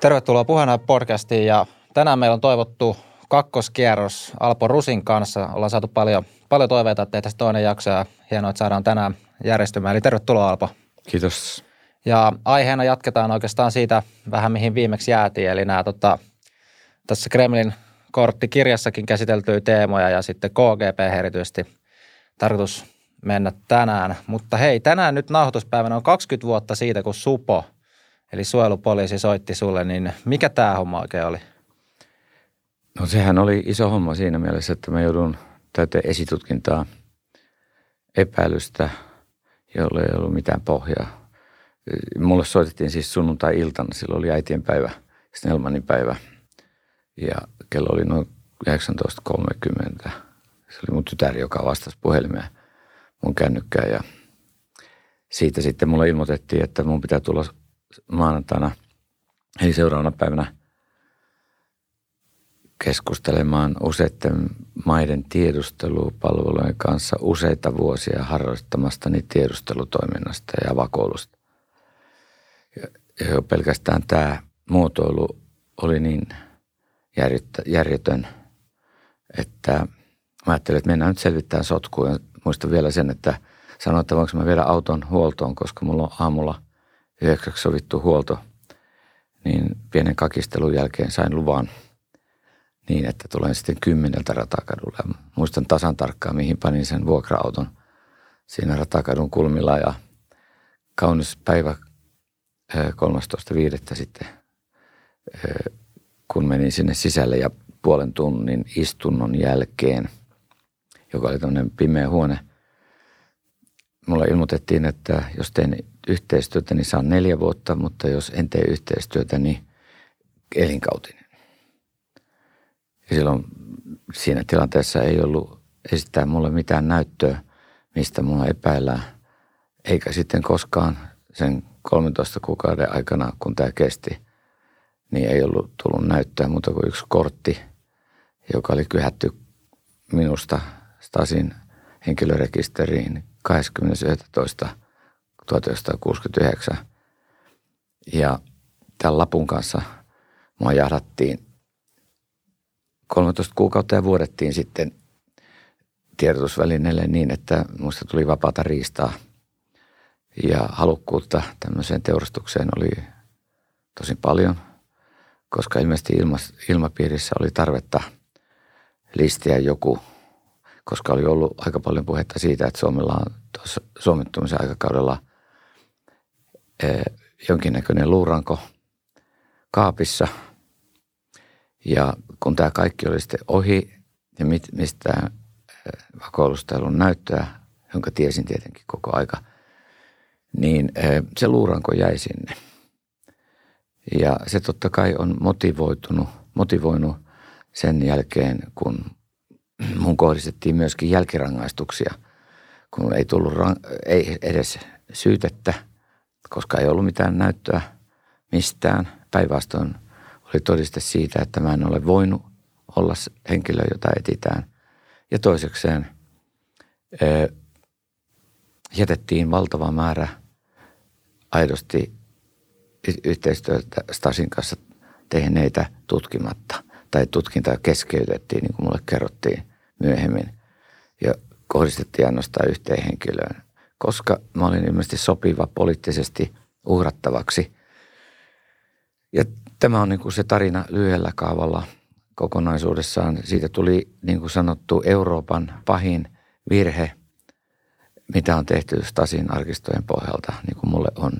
Tervetuloa puheena podcastiin ja tänään meillä on toivottu kakkoskierros Alpo Rusin kanssa. Ollaan saatu paljon, paljon toiveita, että tehtäisiin toinen jakso ja hienoa, että saadaan tänään järjestymään. Eli tervetuloa Alpo. Kiitos. Ja aiheena jatketaan oikeastaan siitä vähän mihin viimeksi jäätiin, eli nämä tota, tässä Kremlin korttikirjassakin käsiteltyjä teemoja ja sitten KGP erityisesti tarkoitus mennä tänään. Mutta hei, tänään nyt nauhoituspäivänä on 20 vuotta siitä, kun Supo, eli suojelupoliisi soitti sulle, niin mikä tämä homma oikein oli? No sehän oli iso homma siinä mielessä, että mä joudun täyteen esitutkintaa epäilystä, jolle ei ollut mitään pohjaa. Mulle soitettiin siis sunnuntai-iltana, silloin oli äitien päivä, Snellmanin päivä. Ja kello oli noin 19.30. Se oli mun tytär, joka vastasi puhelimeen mun kännykkään ja siitä sitten mulle ilmoitettiin, että mun pitää tulla maanantaina, eli seuraavana päivänä keskustelemaan useiden maiden tiedustelupalvelujen kanssa useita vuosia harrastamastani tiedustelutoiminnasta ja vakoilusta. Ja, ja pelkästään tämä muotoilu oli niin järjetön, että mä ajattelin, että mennään nyt selvittämään sotkuun. Muistan vielä sen, että sanoin, että voinko mä viedä auton huoltoon, koska mulla on aamulla yhdeksäksi sovittu huolto. Niin pienen kakistelun jälkeen sain luvan niin, että tulen sitten kymmeneltä ratakadulle. Muistan tasan tarkkaan, mihin panin sen vuokra-auton siinä ratakadun kulmilla ja kaunis päivä 13.5. sitten, kun menin sinne sisälle ja puolen tunnin istunnon jälkeen, joka oli tämmöinen pimeä huone, mulle ilmoitettiin, että jos teen yhteistyötä, niin saan neljä vuotta, mutta jos en tee yhteistyötä, niin elinkautinen. Ja silloin siinä tilanteessa ei ollut esittää mulle mitään näyttöä, mistä mua epäillään. Eikä sitten koskaan sen 13 kuukauden aikana, kun tämä kesti, niin ei ollut tullut näyttöä muuta kuin yksi kortti, joka oli kyhätty minusta Stasin henkilörekisteriin 20.11.1969. Ja tämän lapun kanssa mua jahdattiin 13 kuukautta ja vuodettiin sitten tiedotusvälineelle niin, että muista tuli vapaata riistaa – ja halukkuutta tämmöiseen teurastukseen oli tosi paljon, koska ilmeisesti ilmapiirissä oli tarvetta listiä joku, koska oli ollut aika paljon puhetta siitä, että Suomella on tuossa suomittumisen aikakaudella jonkinnäköinen luuranko kaapissa. Ja kun tämä kaikki oli sitten ohi ja mit, mistä eh, vakoilusta ei ollut näyttöä, jonka tiesin tietenkin koko aika – niin se luuranko jäi sinne. Ja se totta kai on motivoitunut, motivoinut sen jälkeen, kun mun kohdistettiin myöskin jälkirangaistuksia, kun ei tullut ei edes syytettä, koska ei ollut mitään näyttöä mistään. Päinvastoin oli todiste siitä, että mä en ole voinut olla henkilö, jota etitään. Ja toisekseen jätettiin valtava määrä aidosti yhteistyötä Stasin kanssa tehneitä tutkimatta. Tai tutkinta keskeytettiin, niin kuin mulle kerrottiin myöhemmin. Ja kohdistettiin ainoastaan yhteen henkilöön. Koska mä olin ilmeisesti sopiva poliittisesti uhrattavaksi. Ja tämä on niin kuin se tarina lyhyellä kaavalla kokonaisuudessaan. Siitä tuli, niin kuin sanottu, Euroopan pahin virhe – mitä on tehty Stasin arkistojen pohjalta, niin kuin mulle on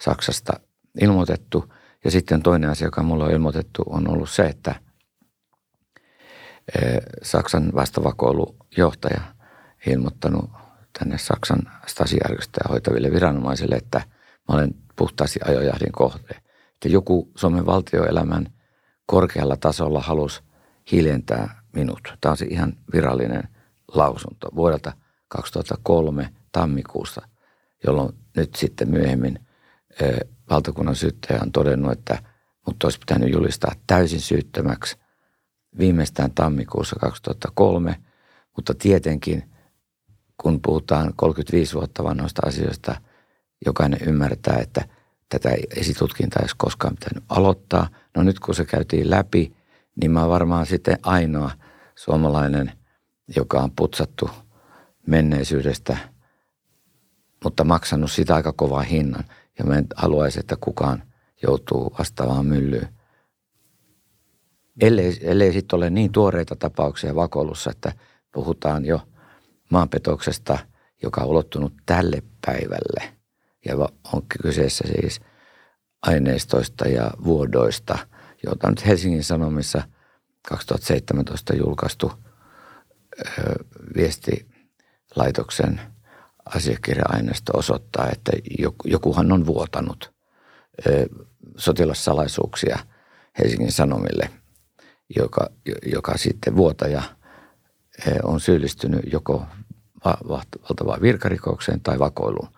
Saksasta ilmoitettu. Ja sitten toinen asia, joka mulle on ilmoitettu, on ollut se, että e, Saksan vastavakoilujohtaja ilmoittanut tänne Saksan Stasi-arkistoja hoitaville viranomaisille, että mä olen puhtaasti ajojahdin kohde. Että joku Suomen valtioelämän korkealla tasolla halusi hiljentää minut. Tämä on se ihan virallinen lausunto vuodelta – 2003 tammikuussa, jolloin nyt sitten myöhemmin valtakunnan syyttäjä on todennut, että mutta olisi pitänyt julistaa täysin syyttömäksi viimeistään tammikuussa 2003, mutta tietenkin kun puhutaan 35 vuotta vanhoista asioista, jokainen ymmärtää, että tätä esitutkintaa ei olisi koskaan pitänyt aloittaa. No nyt kun se käytiin läpi, niin mä varmaan sitten ainoa suomalainen, joka on putsattu menneisyydestä, mutta maksanut sitä aika kovaa hinnan. Ja mä en haluaisi, että kukaan joutuu vastaavaan myllyyn. Ellei, ellei sitten ole niin tuoreita tapauksia vakoilussa, että puhutaan jo maanpetoksesta, joka on ulottunut tälle päivälle – ja on kyseessä siis aineistoista ja vuodoista, joita nyt Helsingin Sanomissa 2017 julkaistu viestilaitoksen asiakirja-aineisto osoittaa, että jokuhan on vuotanut sotilassalaisuuksia Helsingin Sanomille, joka, joka sitten vuotaja on syyllistynyt joko valtavaan virkarikokseen tai vakoiluun.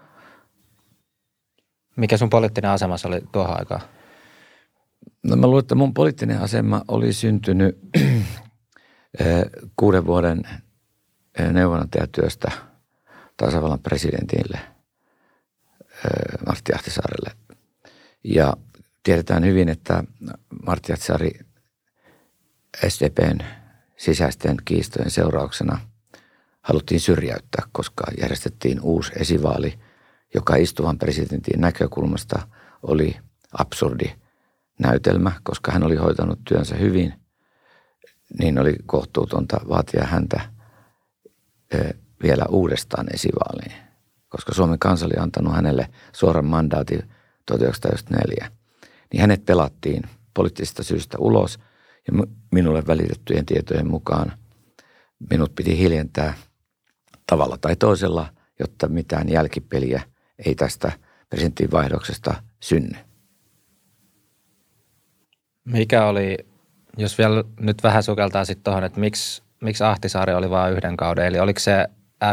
Mikä sun poliittinen asema oli tuohon aikaan? No mä luulen, että mun poliittinen asema oli syntynyt eh, kuuden vuoden eh, neuvonantajatyöstä tasavallan presidentille eh, Martti Ahtisaarelle. Ja tiedetään hyvin, että Martti Ahtisaari SDPn sisäisten kiistojen seurauksena haluttiin syrjäyttää, koska järjestettiin uusi esivaali – joka istuvan presidentin näkökulmasta oli absurdi näytelmä, koska hän oli hoitanut työnsä hyvin, niin oli kohtuutonta vaatia häntä vielä uudestaan esivaaliin, koska Suomen kansa oli antanut hänelle suoran mandaatin 1994. Niin hänet pelattiin poliittisista syistä ulos ja minulle välitettyjen tietojen mukaan minut piti hiljentää tavalla tai toisella, jotta mitään jälkipeliä – ei tästä presidentin vaihdoksesta synny. Mikä oli, jos vielä nyt vähän sukeltaa sitten tuohon, että miksi, miksi Ahtisaari oli vain yhden kauden, eli oliko se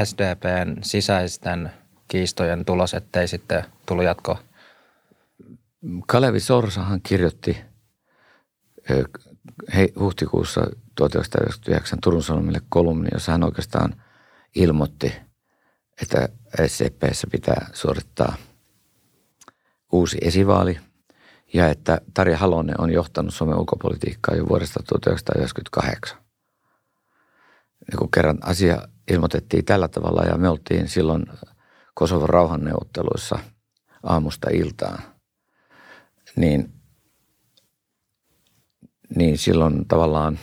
SDPn sisäisten kiistojen tulos, ettei sitten tullut jatkoa? Kalevi Sorsahan kirjoitti hei, huhtikuussa 1999 Turun Sanomille kolumni, jossa hän oikeastaan ilmoitti – että SCPssä pitää suorittaa uusi esivaali ja että Tarja Halonen on johtanut Suomen ulkopolitiikkaa jo vuodesta 1998. Ja kun kerran asia ilmoitettiin tällä tavalla ja me oltiin silloin Kosovon rauhanneuvotteluissa aamusta iltaan, niin, niin silloin tavallaan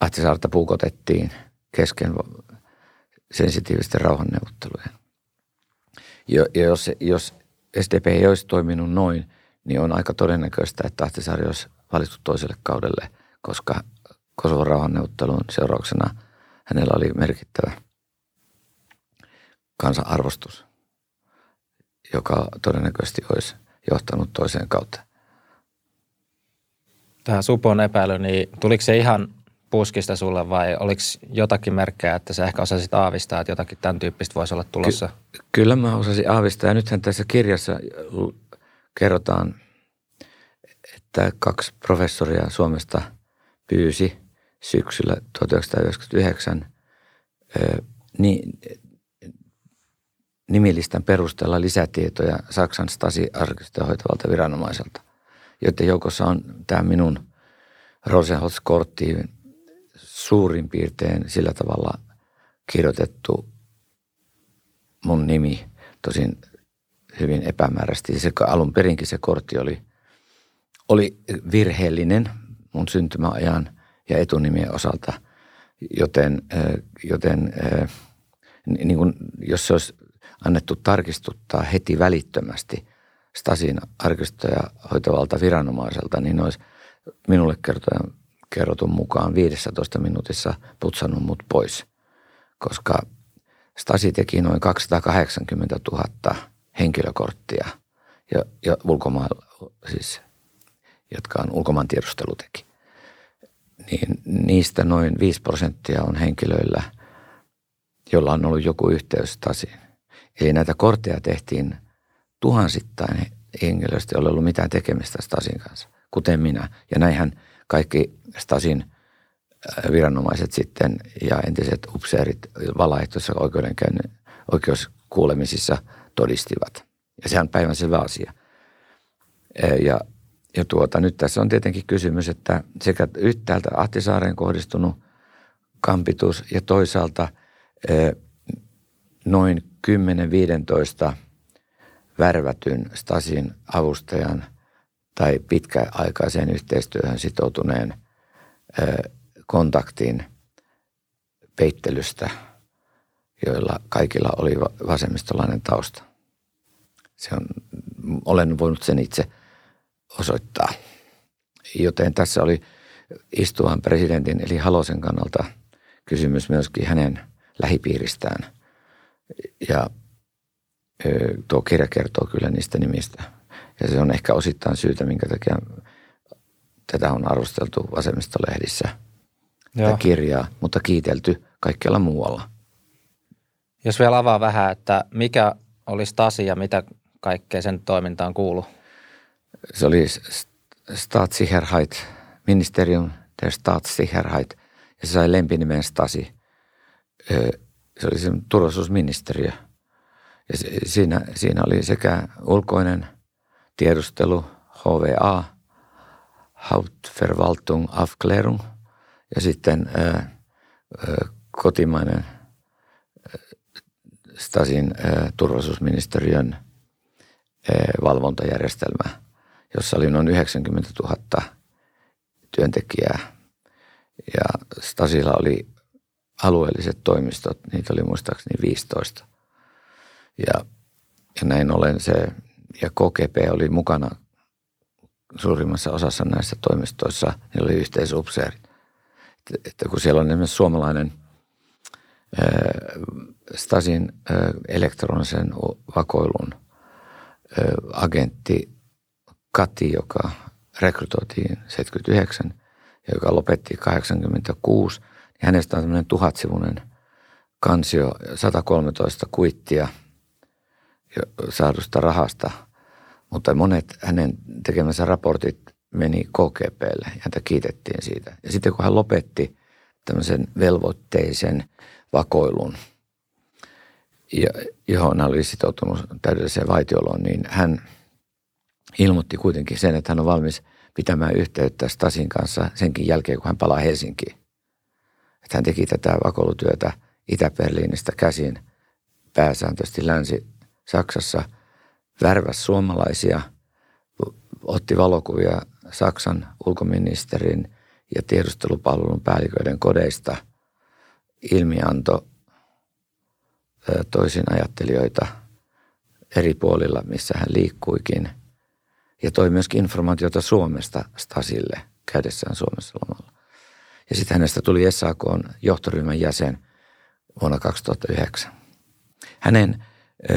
Ahtisaarta puukotettiin kesken sensitiivisten rauhanneuvottelujen. Ja, ja jos, jos SDP ei olisi toiminut noin, niin on aika todennäköistä, että Ahtisaari olisi valittu toiselle kaudelle, koska Kosovon rauhanneuvottelun seurauksena hänellä oli merkittävä kansanarvostus, joka todennäköisesti olisi johtanut toiseen kautta. Tämä Supon epäily, niin tuliko se ihan puskista sulle vai oliko jotakin merkkejä, että sä ehkä osasit aavistaa, että jotakin tämän tyyppistä voisi olla tulossa? Ky- kyllä mä osasin aavistaa ja nythän tässä kirjassa kerrotaan, että kaksi professoria Suomesta pyysi syksyllä 1999 niin, nimilistan perusteella lisätietoja Saksan Stasi-arkistoja hoitavalta viranomaiselta, joiden joukossa on tämä minun Rosenholz-korttiin suurin piirtein sillä tavalla kirjoitettu mun nimi, tosin hyvin epämääräisesti. Se alun perinkin se kortti oli, oli virheellinen mun syntymäajan ja etunimien osalta, joten, joten niin kuin, jos se olisi annettu tarkistuttaa heti välittömästi Stasin arkistoja hoitavalta viranomaiselta, niin olisi minulle kertojan kerrotun mukaan 15 minuutissa putsannut mut pois, koska Stasi teki noin 280 000 henkilökorttia ja, ja ulkomaan, siis, jotka on ulkomaan tiedustelu teki. Niin niistä noin 5 prosenttia on henkilöillä, jolla on ollut joku yhteys Stasiin. Eli näitä kortteja tehtiin tuhansittain henkilöistä, joilla ei ollut mitään tekemistä Stasin kanssa, kuten minä. Ja näinhän kaikki Stasin äh, viranomaiset sitten ja entiset upseerit valaehtoisessa oikeudenkäynnin oikeuskuulemisissa todistivat. Ja se on päivänselvä asia. Ja, ja tuota, nyt tässä on tietenkin kysymys, että sekä yhtäältä Ahtisaareen kohdistunut kampitus ja toisaalta noin 10-15 värvätyn Stasin avustajan tai pitkäaikaiseen yhteistyöhön sitoutuneen kontaktiin peittelystä, joilla kaikilla oli vasemmistolainen tausta. Se on, olen voinut sen itse osoittaa. Joten tässä oli istuvan presidentin eli Halosen kannalta kysymys myöskin hänen lähipiiristään. Ja tuo kirja kertoo kyllä niistä nimistä. Ja se on ehkä osittain syytä, minkä takia tätä on arvosteltu vasemmistolehdissä Joo. kirjaa, mutta kiitelty kaikkialla muualla. Jos vielä avaa vähän, että mikä oli Stasi ja mitä kaikkea sen toimintaan kuuluu? Se oli Staatssicherheit, Ministerium der Staatssicherheit, ja se sai lempinimen Stasi. Se oli se turvallisuusministeriö. Ja siinä, siinä oli sekä ulkoinen tiedustelu, HVA, Hauptverwaltung Aufklärung, ja sitten ää, kotimainen Stasin turvallisuusministeriön valvontajärjestelmä, jossa oli noin 90 000 työntekijää. Ja Stasilla oli alueelliset toimistot, niitä oli muistaakseni 15. Ja, ja näin ollen se, ja KGP oli mukana suurimmassa osassa näissä toimistoissa, niillä oli yhteisupseerit. Että, että kun siellä on esimerkiksi suomalainen Stasin elektronisen vakoilun agentti Kati, joka rekrytoitiin 79 ja joka lopetti 86, niin hänestä on tämmöinen tuhatsivuinen kansio, 113 kuittia saadusta rahasta, mutta monet hänen tekemänsä raportit meni KGPlle ja häntä kiitettiin siitä. Ja sitten kun hän lopetti tämmöisen velvoitteisen vakoilun, johon hän oli sitoutunut täydelliseen vaitioloon, niin hän ilmoitti kuitenkin sen, että hän on valmis pitämään yhteyttä Stasin kanssa senkin jälkeen, kun hän palaa Helsinkiin. Että hän teki tätä vakoilutyötä Itä-Berliinistä käsin pääsääntöisesti Länsi-Saksassa, värväs suomalaisia, otti valokuvia Saksan ulkoministerin ja tiedustelupalvelun päälliköiden kodeista, ilmianto toisin ajattelijoita eri puolilla, missä hän liikkuikin. Ja toi myöskin informaatiota Suomesta Stasille käydessään Suomessa lomalla. Ja sitten hänestä tuli SAK johtoryhmän jäsen vuonna 2009. Hänen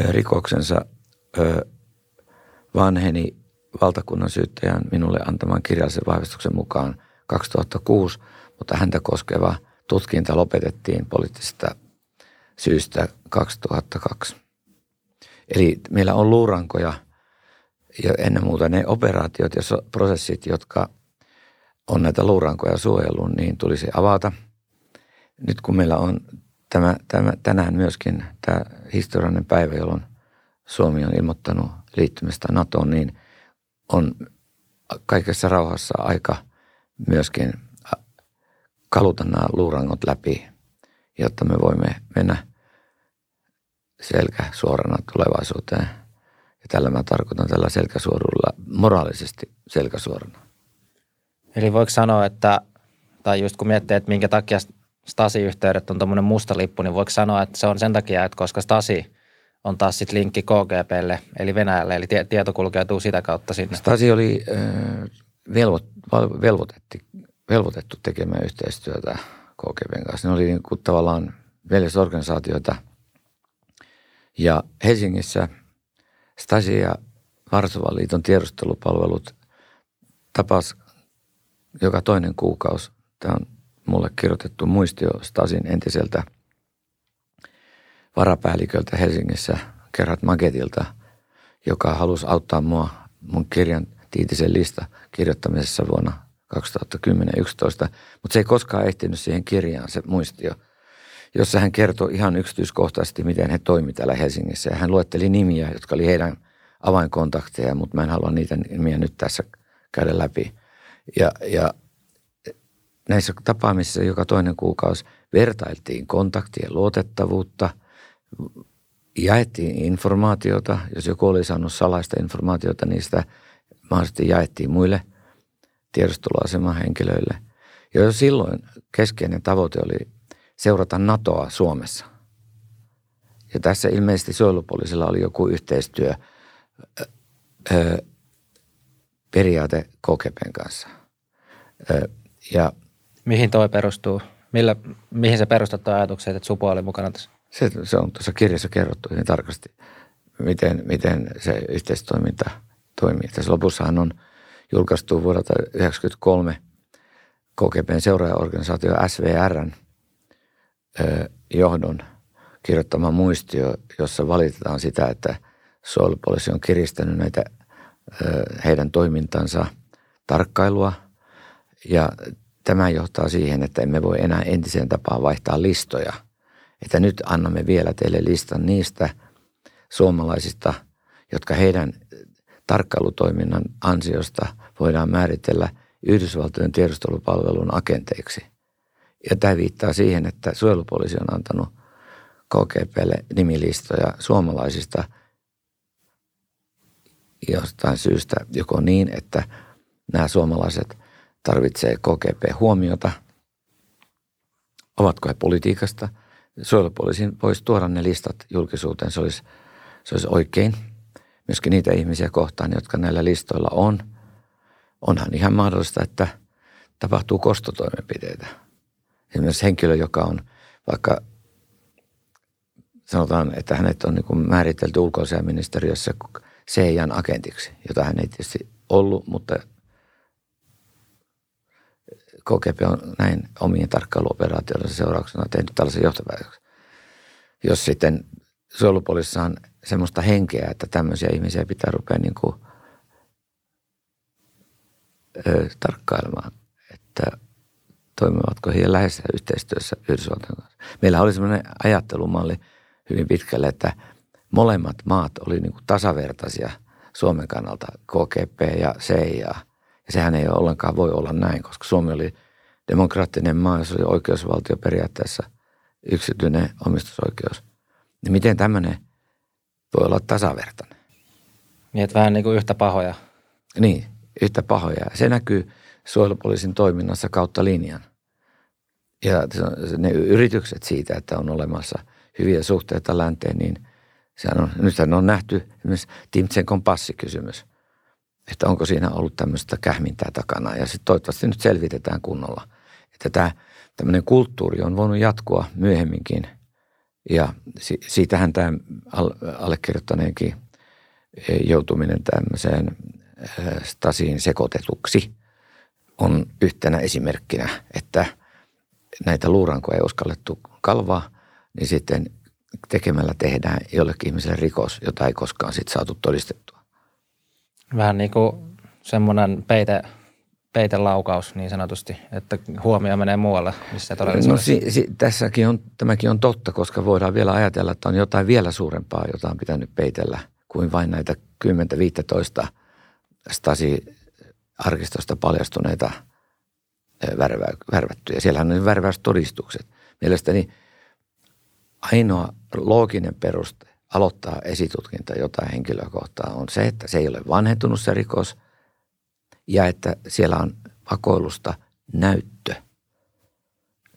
rikoksensa vanheni valtakunnan syyttäjän minulle antaman kirjallisen vahvistuksen mukaan 2006, mutta häntä koskeva tutkinta lopetettiin poliittisesta syystä 2002. Eli meillä on luurankoja ja ennen muuta ne operaatiot ja prosessit, jotka on näitä luurankoja suojelun, niin tulisi avata. Nyt kun meillä on tämä, tämä, tänään myöskin tämä historiallinen päivä, jolloin Suomi on ilmoittanut liittymistä NATOon, niin on kaikessa rauhassa aika myöskin kaluta nämä luurangot läpi, jotta me voimme mennä selkä suorana tulevaisuuteen. Ja tällä mä tarkoitan tällä selkäsuorulla moraalisesti selkäsuorana. Eli voiko sanoa, että, tai just kun miettii, että minkä takia Stasi-yhteydet on tuommoinen musta lippu, niin voiko sanoa, että se on sen takia, että koska Stasi on taas sitten linkki KGPlle, eli Venäjälle, eli tieto kulkeutuu sitä kautta sinne. Stasi oli velvo, velvoitettu, tekemään yhteistyötä KGPn kanssa. Ne oli niin kuin tavallaan veljesorganisaatioita. Ja Helsingissä Stasi ja Varsovan liiton tiedustelupalvelut tapas joka toinen kuukausi. Tämä on mulle kirjoitettu muistio Stasin entiseltä varapäälliköltä Helsingissä, Gerhard Magetilta, joka halusi auttaa mua mun kirjan Tiitisen lista kirjoittamisessa vuonna 2010-2011, mutta se ei koskaan ehtinyt siihen kirjaan se muistio, jossa hän kertoi ihan yksityiskohtaisesti, miten he toimivat täällä Helsingissä. Ja hän luetteli nimiä, jotka oli heidän avainkontakteja, mutta mä en halua niitä nimiä nyt tässä käydä läpi. Ja, ja näissä tapaamisissa joka toinen kuukausi vertailtiin kontaktien luotettavuutta, jaettiin informaatiota, jos joku oli saanut salaista informaatiota, niin sitä mahdollisesti jaettiin muille tiedusteluaseman henkilöille. Ja jo silloin keskeinen tavoite oli seurata NATOa Suomessa. Ja tässä ilmeisesti suojelupoliisilla oli joku yhteistyö ö, periaate KGPn kanssa. Ö, ja Mihin toi perustuu? Millä, mihin se perustaa ajatukset, että Supo oli mukana tässä? Se, se on tuossa kirjassa kerrottu hyvin tarkasti, miten, miten se yhteistoiminta toimii. Tässä lopussahan on julkaistu vuodelta 1993 KGPn seuraajaorganisaatio SVRn johdon kirjoittama muistio, jossa valitetaan sitä, että suojelupoliisi on kiristänyt näitä heidän toimintansa tarkkailua ja tämä johtaa siihen, että emme voi enää entiseen tapaan vaihtaa listoja. Että nyt annamme vielä teille listan niistä suomalaisista, jotka heidän tarkkailutoiminnan ansiosta voidaan määritellä Yhdysvaltojen tiedustelupalvelun agenteiksi. Ja tämä viittaa siihen, että suojelupoliisi on antanut KGPlle nimilistoja suomalaisista jostain syystä joko niin, että nämä suomalaiset tarvitsee KGP-huomiota. Ovatko he politiikasta? Suojelupoliisin voisi tuoda ne listat julkisuuteen, se olisi, se olisi oikein. Myöskin niitä ihmisiä kohtaan, jotka näillä listoilla on. Onhan ihan mahdollista, että tapahtuu kostotoimenpiteitä. Esimerkiksi henkilö, joka on vaikka sanotaan, että hänet on niin määritelty ulkoasiaministeriössä CIAn agentiksi, jota hän ei tietysti ollut, mutta KGP on näin omien tarkkailuoperaatioiden seurauksena tehnyt tällaisen johtopäätöksen. Jos sitten suojelupoliisissa on semmoista henkeä, että tämmöisiä ihmisiä pitää rupea niin kuin, ö, tarkkailemaan, että toimivatko he lähes yhteistyössä Yhdysvaltojen kanssa. Meillä oli semmoinen ajattelumalli hyvin pitkälle, että molemmat maat oli niin kuin tasavertaisia Suomen kannalta, KGP ja CIA – ja sehän ei ollenkaan voi olla näin, koska Suomi oli demokraattinen maa, se oli oikeusvaltio periaatteessa yksityinen omistusoikeus. Niin miten tämmöinen voi olla tasavertainen? Niin, että vähän niin kuin yhtä pahoja. Niin, yhtä pahoja. Se näkyy suojelupoliisin toiminnassa kautta linjan. Ja ne yritykset siitä, että on olemassa hyviä suhteita länteen, niin sehän on, nythän on nähty esimerkiksi Timtsenkon passikysymys – että onko siinä ollut tämmöistä kähmintää takana. Ja sitten toivottavasti nyt selvitetään kunnolla, että tämä tämmöinen kulttuuri on voinut jatkua myöhemminkin. Ja siitähän tämä allekirjoittaneenkin e, joutuminen tämmöiseen e, Stasiin sekoitetuksi on yhtenä esimerkkinä, että näitä luurankoja ei uskallettu kalvaa, niin sitten tekemällä tehdään jollekin ihmiselle rikos, jota ei koskaan sitten saatu todistettua. Vähän niin kuin semmoinen peite, peitelaukaus niin sanotusti, että huomio menee muualle, missä todellisuudessa. No si, si, tässäkin on, tämäkin on totta, koska voidaan vielä ajatella, että on jotain vielä suurempaa, jota on pitänyt peitellä kuin vain näitä 10-15 Stasi-arkistosta paljastuneita värvä, värvättyjä. Siellähän on värväystodistukset. Mielestäni ainoa looginen peruste aloittaa esitutkinta jotain henkilöä kohtaan on se, että se ei ole vanhentunut se rikos ja että siellä on vakoilusta näyttö.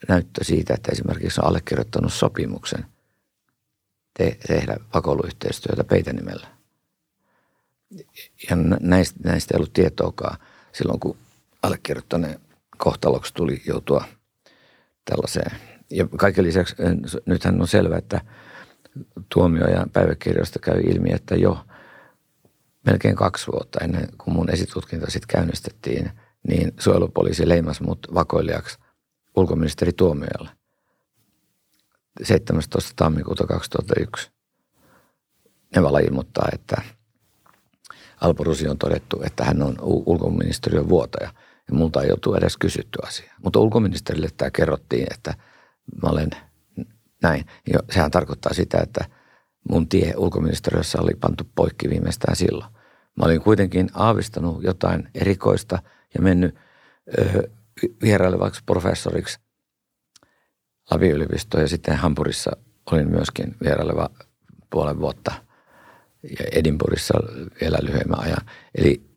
Näyttö siitä, että esimerkiksi on allekirjoittanut sopimuksen te- tehdä vakoiluyhteistyötä peitänimellä. Ja näistä, näistä ei ollut tietoakaan silloin, kun allekirjoittaneen kohtaloksi tuli joutua tällaiseen. Ja kaiken lisäksi nythän on selvää, että – tuomioajan päiväkirjoista käy ilmi, että jo melkein kaksi vuotta ennen kuin mun esitutkinta sitten käynnistettiin, niin suojelupoliisi leimasi mut vakoilijaksi ulkoministeri tuomiojalle 17. tammikuuta 2001. Nevala ilmoittaa, että Alpo Rusi on todettu, että hän on ulkoministeriön vuotaja ja multa ei joutu edes kysytty asia. Mutta ulkoministerille tämä kerrottiin, että mä olen – näin. Ja sehän tarkoittaa sitä, että mun tie ulkoministeriössä oli pantu poikki viimeistään silloin. Mä olin kuitenkin aavistanut jotain erikoista ja mennyt ö, vierailevaksi professoriksi Lavi-yliopistoon ja sitten Hampurissa olin myöskin vieraileva puolen vuotta ja Edinburghissa vielä lyhyemmän ajan. Eli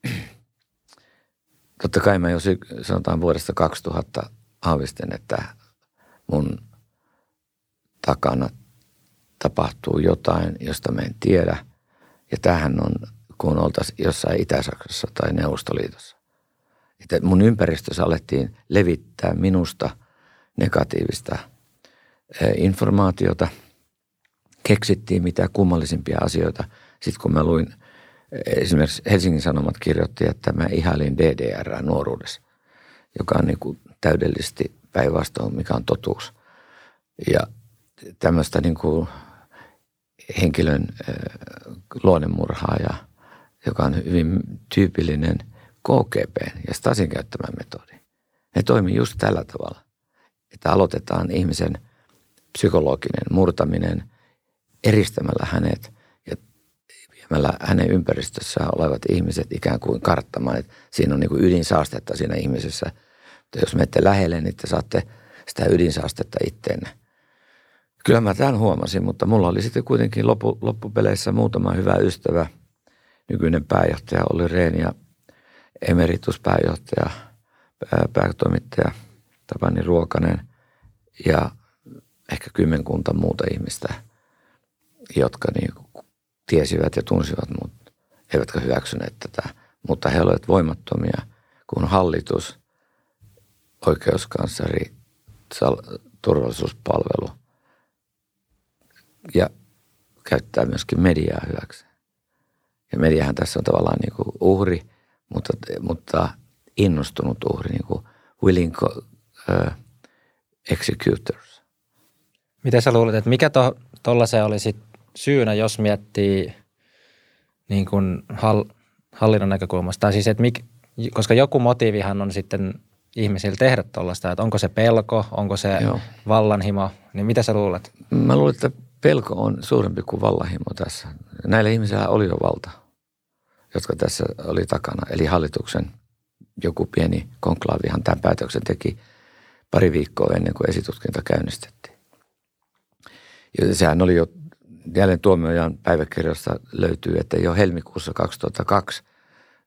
totta kai mä jo sanotaan vuodesta 2000 aavistin, että mun takana tapahtuu jotain, josta mä en tiedä. Ja tähän on, kun oltaisiin jossain Itä-Saksassa tai Neuvostoliitossa. Että mun ympäristössä alettiin levittää minusta negatiivista informaatiota. Keksittiin mitä kummallisimpia asioita. Sitten kun mä luin, esimerkiksi Helsingin Sanomat kirjoitti, että mä ihailin DDR nuoruudessa, joka on niin kuin täydellisesti päinvastoin, mikä on totuus. Ja tämmöistä niin kuin henkilön luonnemurhaaja, joka on hyvin tyypillinen KGP ja Stasin käyttämä metodi. Ne toimii just tällä tavalla, että aloitetaan ihmisen psykologinen murtaminen eristämällä hänet ja viemällä hänen ympäristössään olevat ihmiset ikään kuin karttamaan, että siinä on niin kuin ydinsaastetta siinä ihmisessä. Mutta jos menette lähelle, niin te saatte sitä ydinsaastetta itteenne. Kyllä mä tämän huomasin, mutta mulla oli sitten kuitenkin loppu, loppupeleissä muutama hyvä ystävä. Nykyinen pääjohtaja oli Rehn ja emerituspääjohtaja, päätoimittaja Tapani Ruokanen ja ehkä kymmenkunta muuta ihmistä, jotka niin tiesivät ja tunsivat mut, eivätkä hyväksyneet tätä. Mutta he olivat voimattomia, kun hallitus, oikeuskansleri, turvallisuuspalvelu – ja käyttää myöskin mediaa hyväksi. Ja mediahan tässä on tavallaan niin kuin uhri, mutta, mutta innostunut uhri, niin kuin willing uh, executors. Miten sä luulet, että mikä tuollaisen to, olisi syynä, jos miettii niin kuin hall, hallinnon näkökulmasta? Tai siis, että mik, koska joku motiivihan on sitten ihmisillä tehdä tuollaista, että onko se pelko, onko se Joo. vallanhimo, niin mitä sä luulet? Mä luulen, että pelko on suurempi kuin vallahimo tässä. Näillä ihmisillä oli jo valta, jotka tässä oli takana. Eli hallituksen joku pieni konklaavihan tämän päätöksen teki pari viikkoa ennen kuin esitutkinta käynnistettiin. Ja sehän oli jo, jälleen tuomiojan päiväkirjasta löytyy, että jo helmikuussa 2002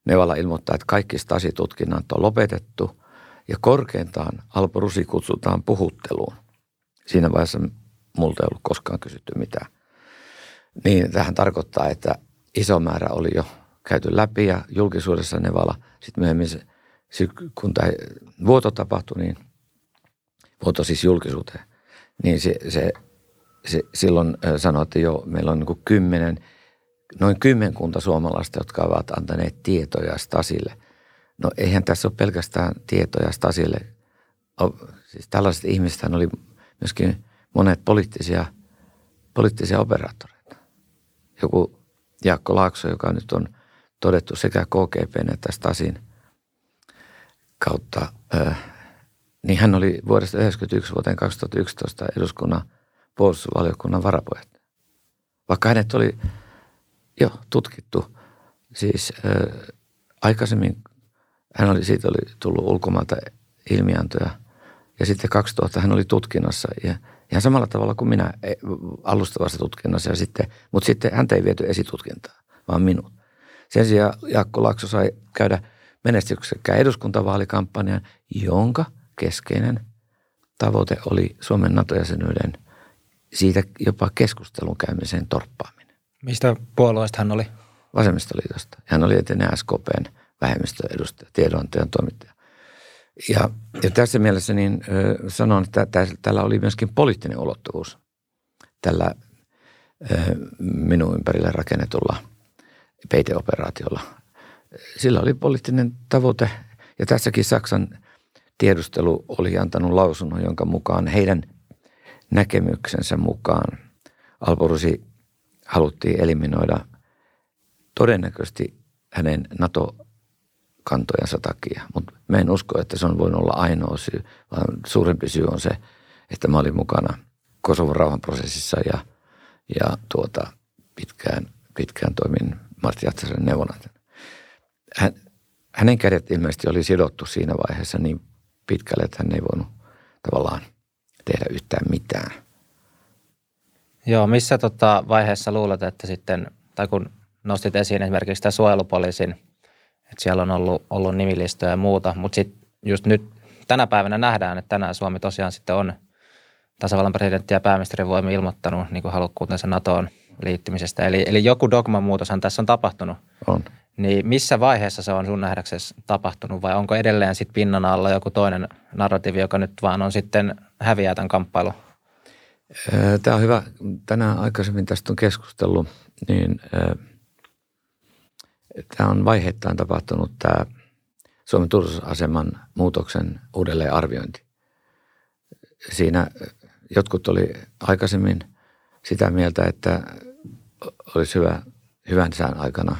Nevala ilmoittaa, että kaikki stasitutkinnat on lopetettu ja korkeintaan Alpo Rusi kutsutaan puhutteluun. Siinä vaiheessa multa ei ollut koskaan kysytty mitään. Niin tähän tarkoittaa, että iso määrä oli jo käyty läpi ja julkisuudessa Nevala. Sitten myöhemmin, se, kun tämä vuoto tapahtui, niin vuoto siis julkisuuteen, niin se, se, se silloin sanoi, että jo meillä on niin kymmenen, noin kymmenkunta suomalaista, jotka ovat antaneet tietoja Stasille. No eihän tässä ole pelkästään tietoja Stasille. Siis tällaiset ihmiset oli myöskin monet poliittisia, poliittisia operaattoreita. Joku Jaakko Laakso, joka nyt on todettu sekä KGP että Stasin kautta, niin hän oli vuodesta 1991 vuoteen 2011 eduskunnan puolustusvaliokunnan varapuheenjohtaja. Vaikka hänet oli jo tutkittu, siis aikaisemmin hän oli, siitä oli tullut ulkomailta ilmiantoja ja sitten 2000 hän oli tutkinnassa ja – Ihan samalla tavalla kuin minä e, alustavassa tutkinnassa. Ja sitten, mutta sitten häntä ei viety esitutkintaa, vaan minut. Sen sijaan Jaakko Lakso sai käydä menestyksekkään eduskuntavaalikampanjan, jonka keskeinen tavoite oli Suomen NATO-jäsenyyden siitä jopa keskustelun käymiseen torppaaminen. Mistä puolueesta hän oli? Vasemmistoliitosta. Hän oli eteneen SKPn vähemmistöedustaja, tiedonantajan toimittaja. Ja, ja tässä mielessä niin ö, sanon, että tällä oli myöskin poliittinen ulottuvuus tällä ö, minun ympärille rakennetulla peiteoperaatiolla. Sillä oli poliittinen tavoite ja tässäkin Saksan tiedustelu oli antanut lausunnon, jonka mukaan heidän näkemyksensä mukaan Alborusi haluttiin eliminoida todennäköisesti hänen NATO kantojensa takia. Mutta mä en usko, että se on voinut olla ainoa syy, vaan suurempi syy on se, että mä olin mukana Kosovon rauhanprosessissa ja, ja tuota, pitkään, pitkään toimin Martti Jatsasen neuvonantajana. Hän, hänen kädet ilmeisesti oli sidottu siinä vaiheessa niin pitkälle, että hän ei voinut tavallaan tehdä yhtään mitään. Joo, missä tota vaiheessa luulet, että sitten, tai kun nostit esiin esimerkiksi sitä suojelupoliisin, että siellä on ollut, ollut nimilistöjä ja muuta, mutta sitten just nyt tänä päivänä nähdään, että tänään Suomi tosiaan sitten on tasavallan presidentti ja pääministeri voimme ilmoittanut niin halukkuutensa NATOon liittymisestä. Eli, eli joku dogman muutoshan tässä on tapahtunut. On. Niin missä vaiheessa se on sun nähdäksesi tapahtunut vai onko edelleen sitten pinnan alla joku toinen narratiivi, joka nyt vaan on sitten häviää tämän kamppailun? Tämä on hyvä. Tänään aikaisemmin tästä on keskustellut, niin tämä on vaiheittain tapahtunut tämä Suomen turvallisuusaseman muutoksen uudelleenarviointi. Siinä jotkut oli aikaisemmin sitä mieltä, että olisi hyvä hyvän sään aikana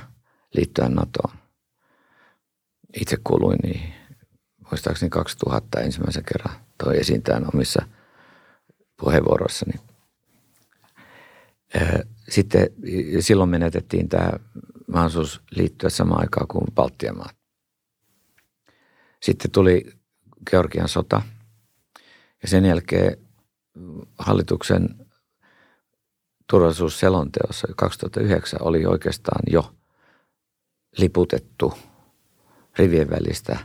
liittyä NATOon. Itse kuuluin niin, muistaakseni 2000 ensimmäisen kerran toi esiin tämän omissa puheenvuoroissani. Sitten silloin menetettiin tämä mahdollisuus liittyä samaan aikaan kuin Baltian maat. Sitten tuli Georgian sota ja sen jälkeen hallituksen turvallisuusselonteossa 2009 oli oikeastaan jo liputettu rivien välistä,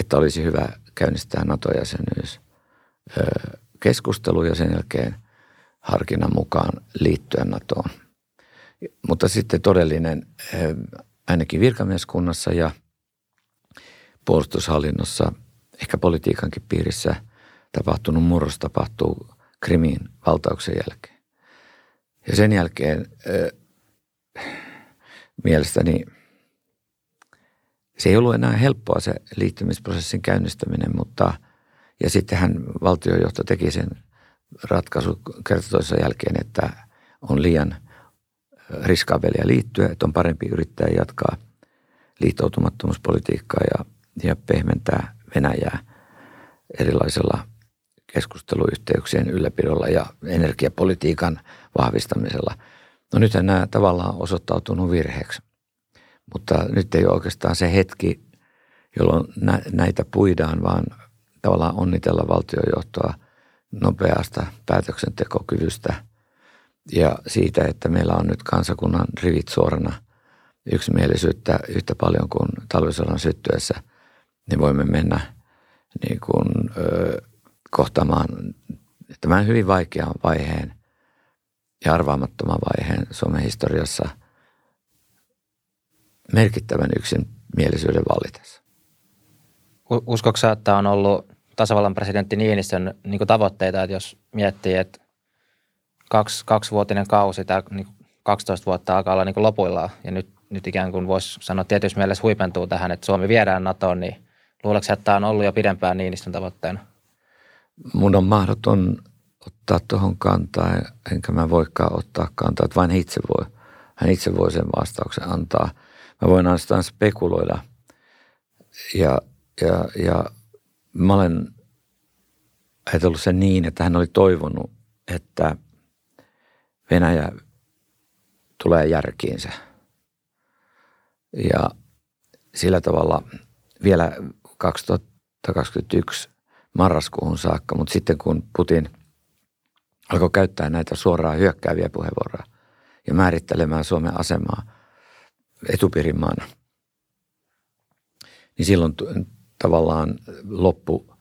että olisi hyvä käynnistää NATO-jäsenyys keskustelu ja sen jälkeen harkinnan mukaan liittyä NATOon. Mutta sitten todellinen, ainakin virkamieskunnassa ja puolustushallinnossa, ehkä politiikankin piirissä tapahtunut murros tapahtuu Krimin valtauksen jälkeen. Ja sen jälkeen äh, mielestäni se ei ollut enää helppoa se liittymisprosessin käynnistäminen, mutta ja sittenhän valtiojohto teki sen ratkaisu kertotoisen jälkeen, että on liian riskaabelia liittyä, että on parempi yrittää jatkaa liittoutumattomuuspolitiikkaa ja, ja pehmentää Venäjää erilaisella keskusteluyhteyksien ylläpidolla ja energiapolitiikan vahvistamisella. No nythän nämä tavallaan osoittautunut virheeksi. Mutta nyt ei ole oikeastaan se hetki, jolloin näitä puidaan, vaan tavallaan onnitella valtiojohtoa nopeasta päätöksentekokyvystä ja siitä, että meillä on nyt kansakunnan rivit suorana yksimielisyyttä yhtä paljon kuin talvisodan syttyessä, niin voimme mennä niin kuin, ö, kohtaamaan tämän hyvin vaikean vaiheen ja arvaamattoman vaiheen Suomen historiassa merkittävän yksimielisyyden vallitessa. Uskoksa, että on ollut tasavallan presidentti Niinistön niin tavoitteita, että jos miettii, että kaksi, kaksivuotinen kausi, tämä niin 12 vuotta alkaa olla niin lopuillaan ja nyt, nyt ikään kuin voisi sanoa tietysti mielessä huipentuu tähän, että Suomi viedään NATOon, niin luuletko että tämä on ollut jo pidempään Niinistön tavoitteena? Mun on mahdoton ottaa tuohon kantaa, enkä mä voikaan ottaa kantaa, että vain itse voi. Hän itse voi sen vastauksen antaa. Mä voin ainoastaan spekuloida ja, ja, ja mä olen ajatellut sen niin, että hän oli toivonut, että Venäjä tulee järkiinsä. Ja sillä tavalla vielä 2021 marraskuuhun saakka, mutta sitten kun Putin alkoi käyttää näitä suoraan hyökkääviä puheenvuoroja ja määrittelemään Suomen asemaa etupirin maana, niin silloin tavallaan loppu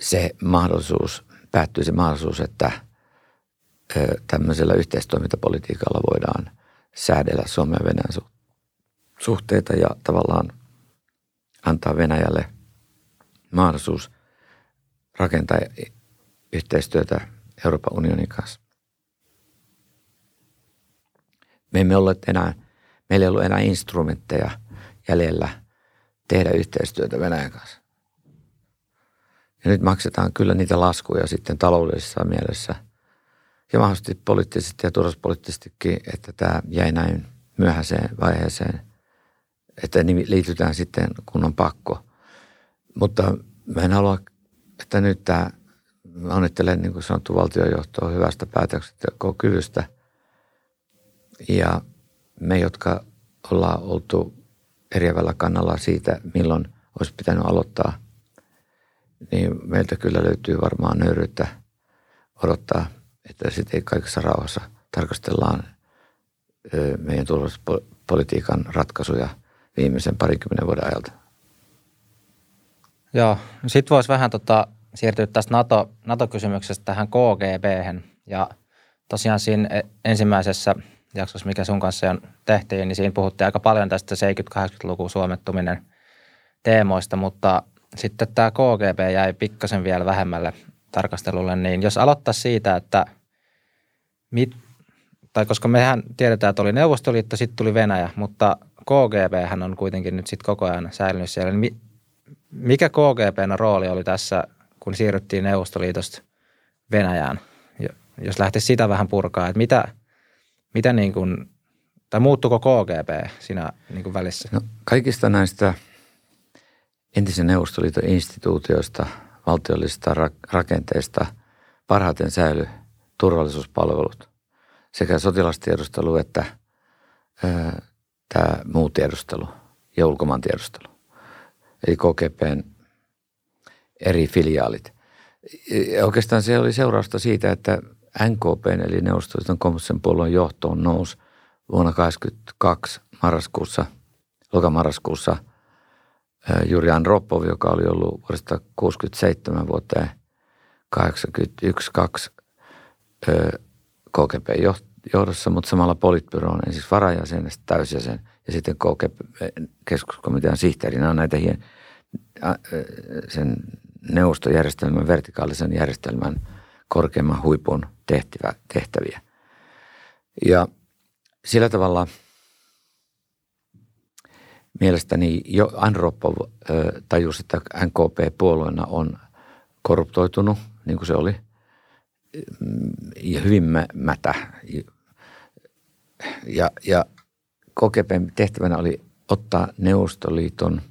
se mahdollisuus, päättyi se mahdollisuus, että tämmöisellä yhteistoimintapolitiikalla voidaan säädellä Suomen ja Venäjän suhteita ja tavallaan antaa Venäjälle mahdollisuus rakentaa yhteistyötä Euroopan unionin kanssa. Me emme ole enää, meillä ei ollut enää instrumentteja jäljellä tehdä yhteistyötä Venäjän kanssa. Ja nyt maksetaan kyllä niitä laskuja sitten taloudellisessa mielessä ja mahdollisesti poliittisesti ja turvallisuuspoliittisestikin, että tämä jäi näin myöhäiseen vaiheeseen, että liitytään sitten kun on pakko. Mutta mä en halua, että nyt tämä, onnittelen niin kuin sanottu valtiojohtoa hyvästä päätöksentekokyvystä Ja me, jotka ollaan oltu eriävällä kannalla siitä, milloin olisi pitänyt aloittaa, niin meiltä kyllä löytyy varmaan nöyryyttä odottaa, että sitten kaikessa rauhassa tarkastellaan meidän turvallisuuspolitiikan ratkaisuja viimeisen parikymmenen vuoden ajalta. Joo, no sitten voisi vähän tota, siirtyä tästä NATO, NATO-kysymyksestä tähän KGB. Ja tosiaan siinä e, ensimmäisessä jaksossa, mikä sun kanssa on tehtiin, niin siinä puhuttiin aika paljon tästä 70-80-luvun suomettuminen teemoista, mutta sitten tämä KGB jäi pikkasen vielä vähemmälle tarkastelulle, niin jos aloittaa siitä, että mit, tai koska mehän tiedetään, että oli Neuvostoliitto, sitten tuli Venäjä, mutta KGB hän on kuitenkin nyt sitten koko ajan säilynyt siellä. Niin mikä KGBn rooli oli tässä, kun siirryttiin Neuvostoliitosta Venäjään? Jos lähtisi sitä vähän purkaa, että mitä, mitä niin kuin, tai muuttuko KGB siinä niin kuin välissä? No, kaikista näistä entisen Neuvostoliiton instituutioista, valtiollisista rakenteista parhaiten säily turvallisuuspalvelut sekä sotilastiedustelu että tämä muu tiedustelu ja ulkomaan tiedustelu. Eli KGPn eri filiaalit. Ja oikeastaan se oli seurausta siitä, että NKP eli Neuvostoliiton kommunistisen puolueen johtoon nousi vuonna 1982 marraskuussa, lokamarraskuussa Juri Andropov, joka oli ollut vuodesta 67 vuoteen 81-2 KGP johdossa, mutta samalla politbyroon ensin varajäsen ja täysjäsen ja sitten KGP keskuskomitean sihteerinä on näitä hien, sen neuvostojärjestelmän, vertikaalisen järjestelmän korkeimman huipun tehtävä, tehtäviä. Ja sillä tavalla mielestäni jo Andropov tajusi, että NKP puolueena on korruptoitunut, niin kuin se oli – ja hyvin mätä. Ja, ja KGPn tehtävänä oli ottaa Neuvostoliiton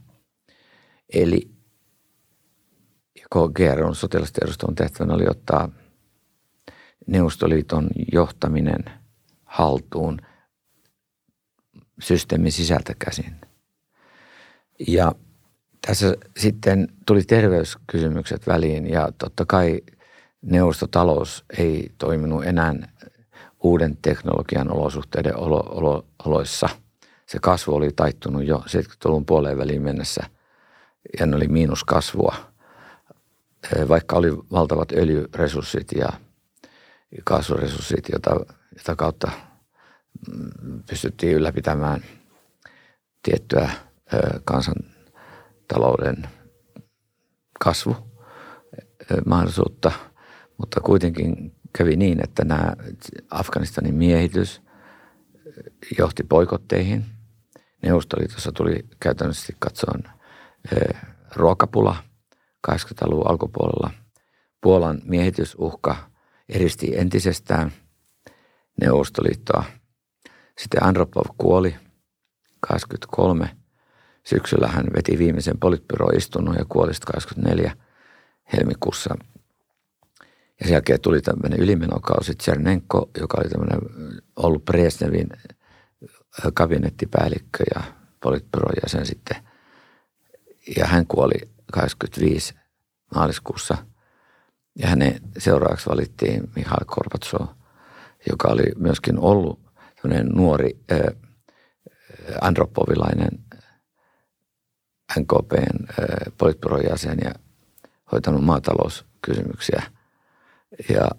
eli KGR sotilastiedustelun tehtävänä oli ottaa Neuvostoliiton johtaminen haltuun systeemin sisältä käsin. Ja tässä sitten tuli terveyskysymykset väliin ja totta kai – neuvostotalous ei toiminut enää uuden teknologian olosuhteiden olo, olo, oloissa. Se kasvu oli taittunut jo 70-luvun puoleen väliin mennessä ja ne oli miinuskasvua. Vaikka oli valtavat öljyresurssit ja kaasuresurssit, jota, jota kautta mm, pystyttiin ylläpitämään tiettyä kansantalouden kasvu mahdollisuutta – mutta kuitenkin kävi niin, että nämä Afganistanin miehitys johti poikotteihin. Neuvostoliitossa tuli käytännössä katsoen ruokapula 80-luvun alkupuolella. Puolan miehitysuhka eristi entisestään Neuvostoliittoa. Sitten Andropov kuoli 23. Syksyllä hän veti viimeisen politbyroistunnon ja kuoli 24 helmikuussa ja sen jälkeen tuli tämmöinen ylimenokausi, Tsernenko, joka oli tämmöinen ollut Presnevin kabinettipäällikkö ja politbyron jäsen sitten. Ja hän kuoli 25 maaliskuussa. Ja hänen seuraavaksi valittiin Mihail Korbatsov, joka oli myöskin ollut tämmöinen nuori andropovilainen NKPn äh, politbyron jäsen ja hoitanut maatalouskysymyksiä – ja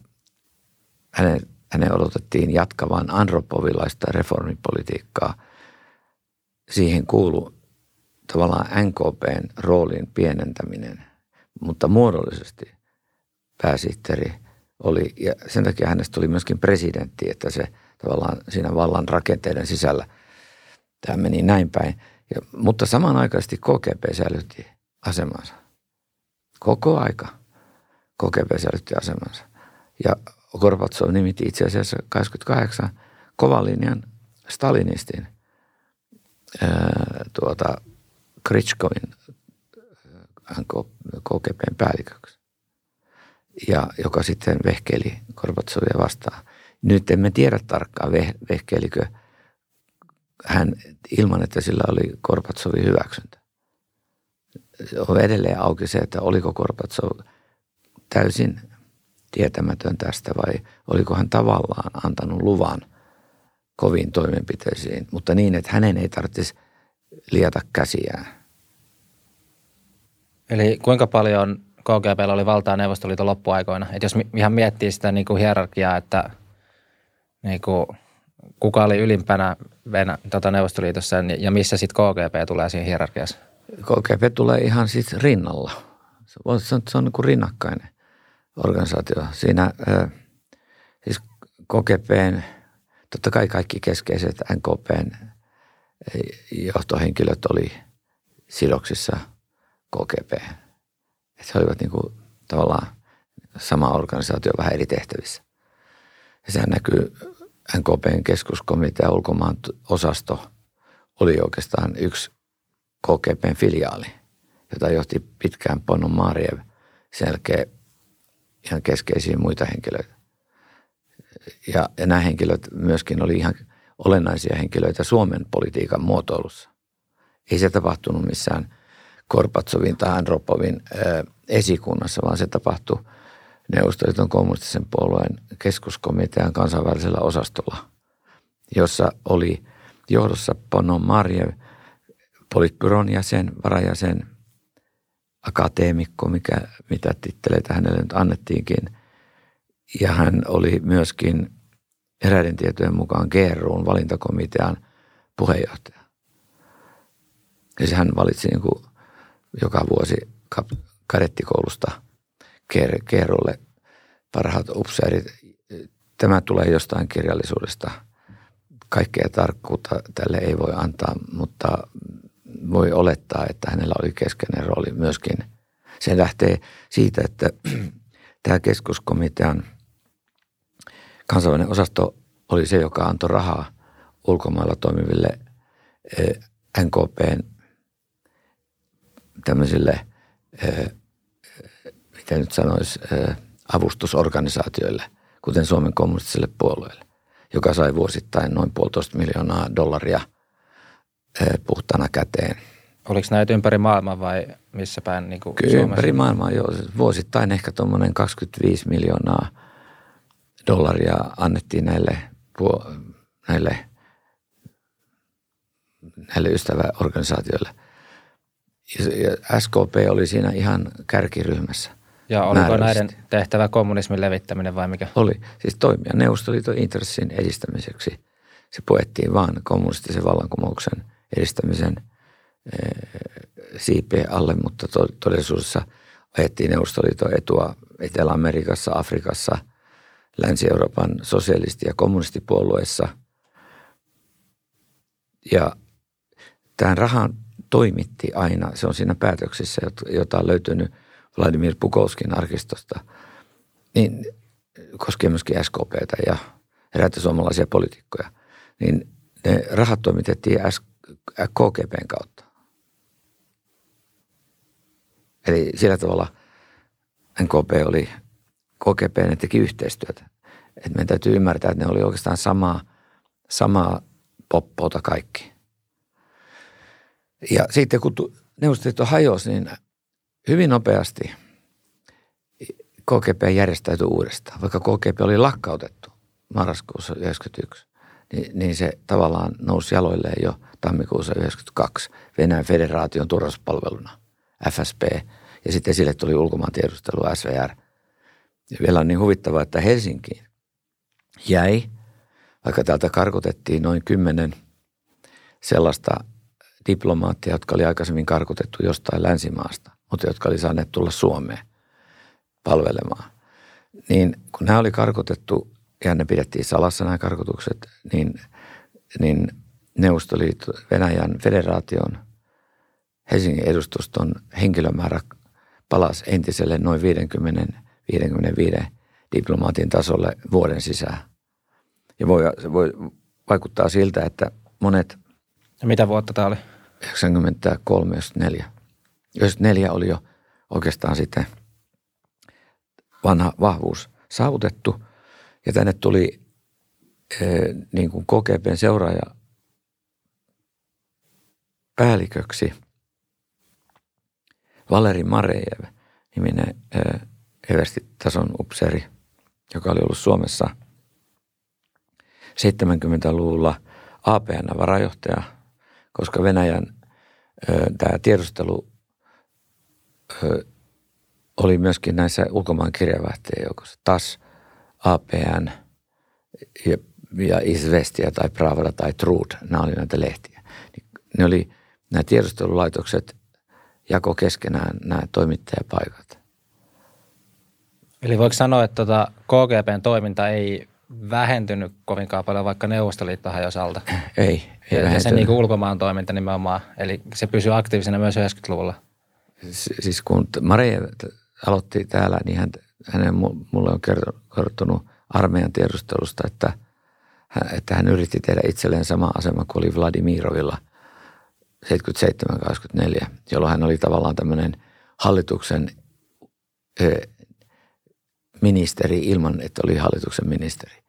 hänen, hänen odotettiin jatkavan andropovilaista reformipolitiikkaa. Siihen kuuluu tavallaan NKPn roolin pienentäminen, mutta muodollisesti pääsihteeri oli, ja sen takia hänestä tuli myöskin presidentti, että se tavallaan siinä vallan rakenteiden sisällä tämä meni näin päin. Ja, mutta samanaikaisesti KGP säilytti asemansa. Koko aika. KGB säilytti asemansa. Ja Gorbatsov nimitti itse asiassa 88 kovan linjan Stalinistin ää, tuota, Kritschkovin KGBn päälliköksi. Ja joka sitten vehkeili Gorbatsovia vastaan. Nyt emme tiedä tarkkaan, vehkeilikö hän ilman, että sillä oli Korpatsovin hyväksyntä. On edelleen auki se, että oliko Korpatsov täysin tietämätön tästä vai oliko hän tavallaan antanut luvan koviin toimenpiteisiin, mutta niin, että hänen ei tarvitsisi liata käsiään. Eli kuinka paljon KGB oli valtaa Neuvostoliiton loppuaikoina? Et jos ihan miettii sitä niin kuin hierarkiaa, että niin kuin, kuka oli ylimpänä Venä, tota Neuvostoliitossa ja missä sitten KGB tulee siinä hierarkiassa? KGB tulee ihan siis rinnalla. Se on, se on, se on niin kuin rinnakkainen organisaatio. Siinä äh, siis KGBn, totta kai kaikki keskeiset NKPn johtohenkilöt oli sidoksissa KGB. Että he olivat niin kuin tavallaan sama organisaatio vähän eri tehtävissä. Ja sehän näkyy NKPn keskuskomitea ulkomaan osasto oli oikeastaan yksi KGBn filiaali, jota johti pitkään Pono Mariev, sen jälkeen ihan keskeisiä muita henkilöitä. Ja, ja nämä henkilöt myöskin oli ihan olennaisia henkilöitä Suomen politiikan muotoilussa. Ei se tapahtunut missään Korpatsovin tai Andropovin esikunnassa, vaan se tapahtui Neuvostoliiton kommunistisen puolueen keskuskomitean kansainvälisellä osastolla, jossa oli johdossa Pono Marjev, politbyron jäsen, varajäsen, akateemikko, mikä, mitä titteleitä hänelle nyt annettiinkin. Ja hän oli myöskin eräiden tietojen mukaan GRUn valintakomitean puheenjohtaja. Ja hän valitsi niin kuin joka vuosi kadettikoulusta GRUlle parhaat upseerit. Tämä tulee jostain kirjallisuudesta. Kaikkea tarkkuutta tälle ei voi antaa, mutta voi olettaa, että hänellä oli keskeinen rooli myöskin. Se lähtee siitä, että tämä keskuskomitean – kansainvälinen osasto oli se, joka antoi rahaa ulkomailla toimiville eh, NKPn tämmöisille, miten nyt sanoisi, avustusorganisaatioille, kuten Suomen kommunistiselle puolueelle, joka sai vuosittain noin puolitoista miljoonaa dollaria puhtana käteen. Oliko näitä ympäri maailmaa vai missä päin niin kuin Kyllä Suomessa? ympäri maailmaa, joo. Vuosittain ehkä tuommoinen 25 miljoonaa – dollaria annettiin näille, näille, näille ystäväorganisaatioille. Ja SKP oli siinä ihan kärkiryhmässä. Ja oliko näiden tehtävä kommunismin levittäminen vai mikä? Oli. Siis toimia Neuvostoliiton intressin edistämiseksi. Se puettiin vaan kommunistisen vallankumouksen edistämisen siipeen alle, mutta todellisuudessa ajettiin Neuvostoliiton etua Etelä-Amerikassa, Afrikassa – Länsi-Euroopan sosialisti- ja kommunistipuolueessa. Ja tämän rahan toimitti aina, se on siinä päätöksissä, jota on löytynyt Vladimir Pukovskin arkistosta, niin koskee myöskin SKPtä ja eräitä suomalaisia poliitikkoja, niin ne rahat toimitettiin KGBn kautta. Eli sillä tavalla NKP oli KGP ne teki yhteistyötä. Et meidän täytyy ymmärtää, että ne oli oikeastaan samaa, samaa poppouta kaikki. Ja sitten kun Neuvostoliitto hajosi, niin hyvin nopeasti KGP järjestäytyi uudestaan. Vaikka KGP oli lakkautettu marraskuussa 1991, niin, niin se tavallaan nousi jaloilleen jo tammikuussa 1992 Venäjän federaation turvallisuuspalveluna, FSP. Ja sitten sille tuli ulkomaan tiedustelu SVR – ja vielä on niin huvittavaa, että Helsinkiin jäi, vaikka täältä karkotettiin noin kymmenen sellaista diplomaattia, jotka oli aikaisemmin karkotettu jostain länsimaasta, mutta jotka oli saaneet tulla Suomeen palvelemaan. Niin kun nämä oli karkotettu ja ne pidettiin salassa nämä karkotukset, niin, niin Neuvostoliitto, Venäjän federaation Helsingin edustuston henkilömäärä palasi entiselle noin 50 55 diplomaatin tasolle vuoden sisään. Ja voi, se voi vaikuttaa siltä, että monet... Ja mitä vuotta tämä oli? 93, 94. 94 oli jo oikeastaan sitten vanha vahvuus saavutettu. Ja tänne tuli e, niin kuin KGPn seuraaja päälliköksi Valeri Marejev, niminen everstitason upseeri, joka oli ollut Suomessa 70-luvulla APN-varajohtaja, koska Venäjän tämä tiedustelu ö, oli myöskin näissä ulkomaan kirjavaihteen joukossa. TAS, APN ja, ja Isvestia tai Pravda tai Trud, nämä oli näitä lehtiä. Ne oli, nämä tiedustelulaitokset jako keskenään nämä toimittajapaikat. Eli voiko sanoa, että tota KGPn toiminta ei vähentynyt kovinkaan paljon, vaikka Neuvostoliitto hajosi alta? Ei, ei ja, ja se niin ulkomaan toiminta nimenomaan, eli se pysyy aktiivisena myös 90-luvulla. Siis kun Maria aloitti täällä, niin hän, hänen mulle on kertonut armeijan tiedustelusta, että, että hän yritti tehdä itselleen sama asema kuin oli Vladimirovilla 77-24, jolloin hän oli tavallaan tämmöinen hallituksen ministeri ilman, että oli hallituksen ministeri.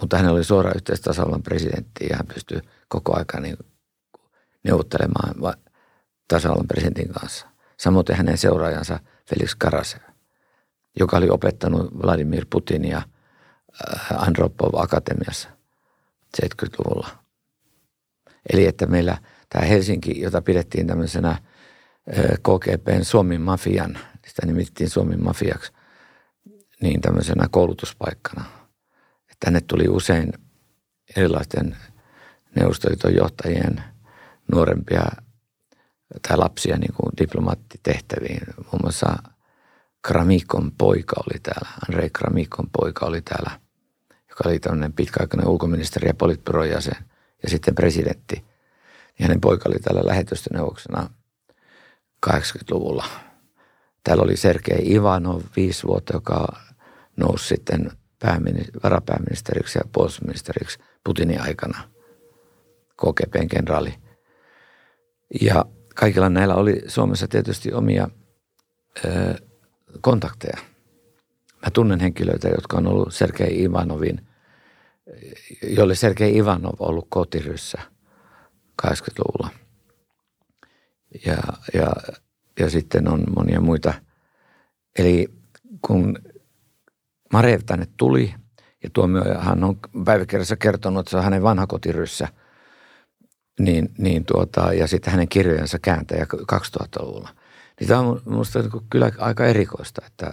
Mutta hän oli suora yhteys tasavallan presidenttiin ja hän pystyi koko ajan niin neuvottelemaan tasavallan presidentin kanssa. Samoin hänen seuraajansa Felix Karasev, joka oli opettanut Vladimir Putinia äh, Andropov Akatemiassa 70-luvulla. Eli että meillä tämä Helsinki, jota pidettiin tämmöisenä äh, KGPn Suomen mafian, sitä nimittiin Suomen mafiaksi, niin tämmöisenä koulutuspaikkana. Tänne tuli usein erilaisten Neuvostoliiton johtajien nuorempia tai lapsia niin kuin diplomaattitehtäviin. Muun muassa Kramikon poika oli täällä, Andrei Kramikon poika oli täällä, joka oli tämmöinen pitkäaikainen ulkoministeri ja politbyron jäsen ja sitten presidentti. Ja hänen poika oli täällä lähetystöneuvoksena 80-luvulla. Täällä oli Sergei Ivanov viisi vuotta, joka nousi sitten varapääministeriksi ja puolustusministeriksi Putinin aikana, KGPn kenraali. Ja kaikilla näillä oli Suomessa tietysti omia ö, kontakteja. Mä tunnen henkilöitä, jotka on ollut Sergei Ivanovin, jolle Sergei Ivanov on ollut kotiryssä 80-luvulla. Ja, ja, ja sitten on monia muita. Eli kun Marev tänne tuli ja hän on päiväkirjassa kertonut, että se on hänen vanha kotiryssä – niin, niin tuota, ja sitten hänen kirjojensa kääntäjä 2000-luvulla. Niin tämä on minusta kyllä aika erikoista, että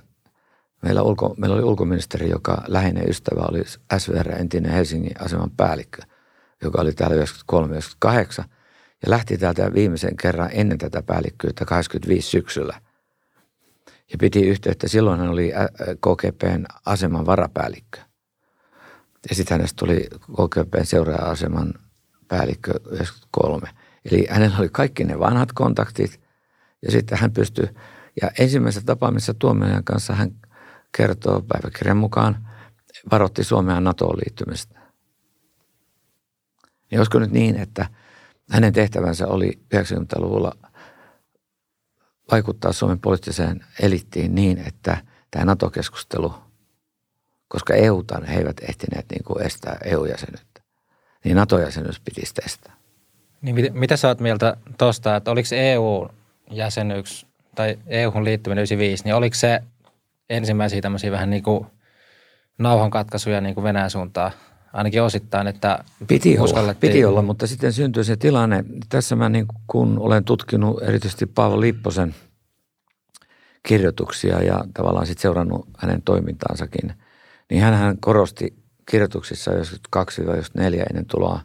meillä, ulko, meillä oli ulkoministeri, joka läheinen ystävä oli SVR, entinen Helsingin aseman päällikkö, joka oli täällä 93-98 ja lähti täältä viimeisen kerran ennen tätä päällikkyyttä 85 syksyllä. Ja piti yhteyttä, silloin hän oli KGPn aseman varapäällikkö. Ja sitten hänestä tuli KGPn seuraaja-aseman päällikkö 93. Eli hänellä oli kaikki ne vanhat kontaktit ja sitten hän pystyi, ja ensimmäisessä tapaamisessa tuomiojan kanssa hän kertoo päiväkirjan mukaan, varoitti Suomea NATOon liittymistä. Niin olisiko nyt niin, että hänen tehtävänsä oli 90-luvulla vaikuttaa Suomen poliittiseen elittiin niin, että tämä NATO-keskustelu, koska EUta he eivät ehtineet niin kuin estää EU-jäsenyyttä niin NATO-jäsenyys pitisi testaa. Niin mit, mitä sä oot mieltä tuosta, että oliko EU-jäsenyys tai EU-hun liittyminen 95, niin oliko se ensimmäisiä tämmöisiä vähän niin kuin nauhankatkaisuja niin kuin Venäjän suuntaan? Ainakin osittain, että piti olla, piti olla, mutta sitten syntyi se tilanne. Tässä mä niin kun olen tutkinut erityisesti Paavo Lipposen kirjoituksia ja tavallaan sitten seurannut hänen toimintaansakin, niin hän korosti kirjoituksissa 92-94 ennen tuloa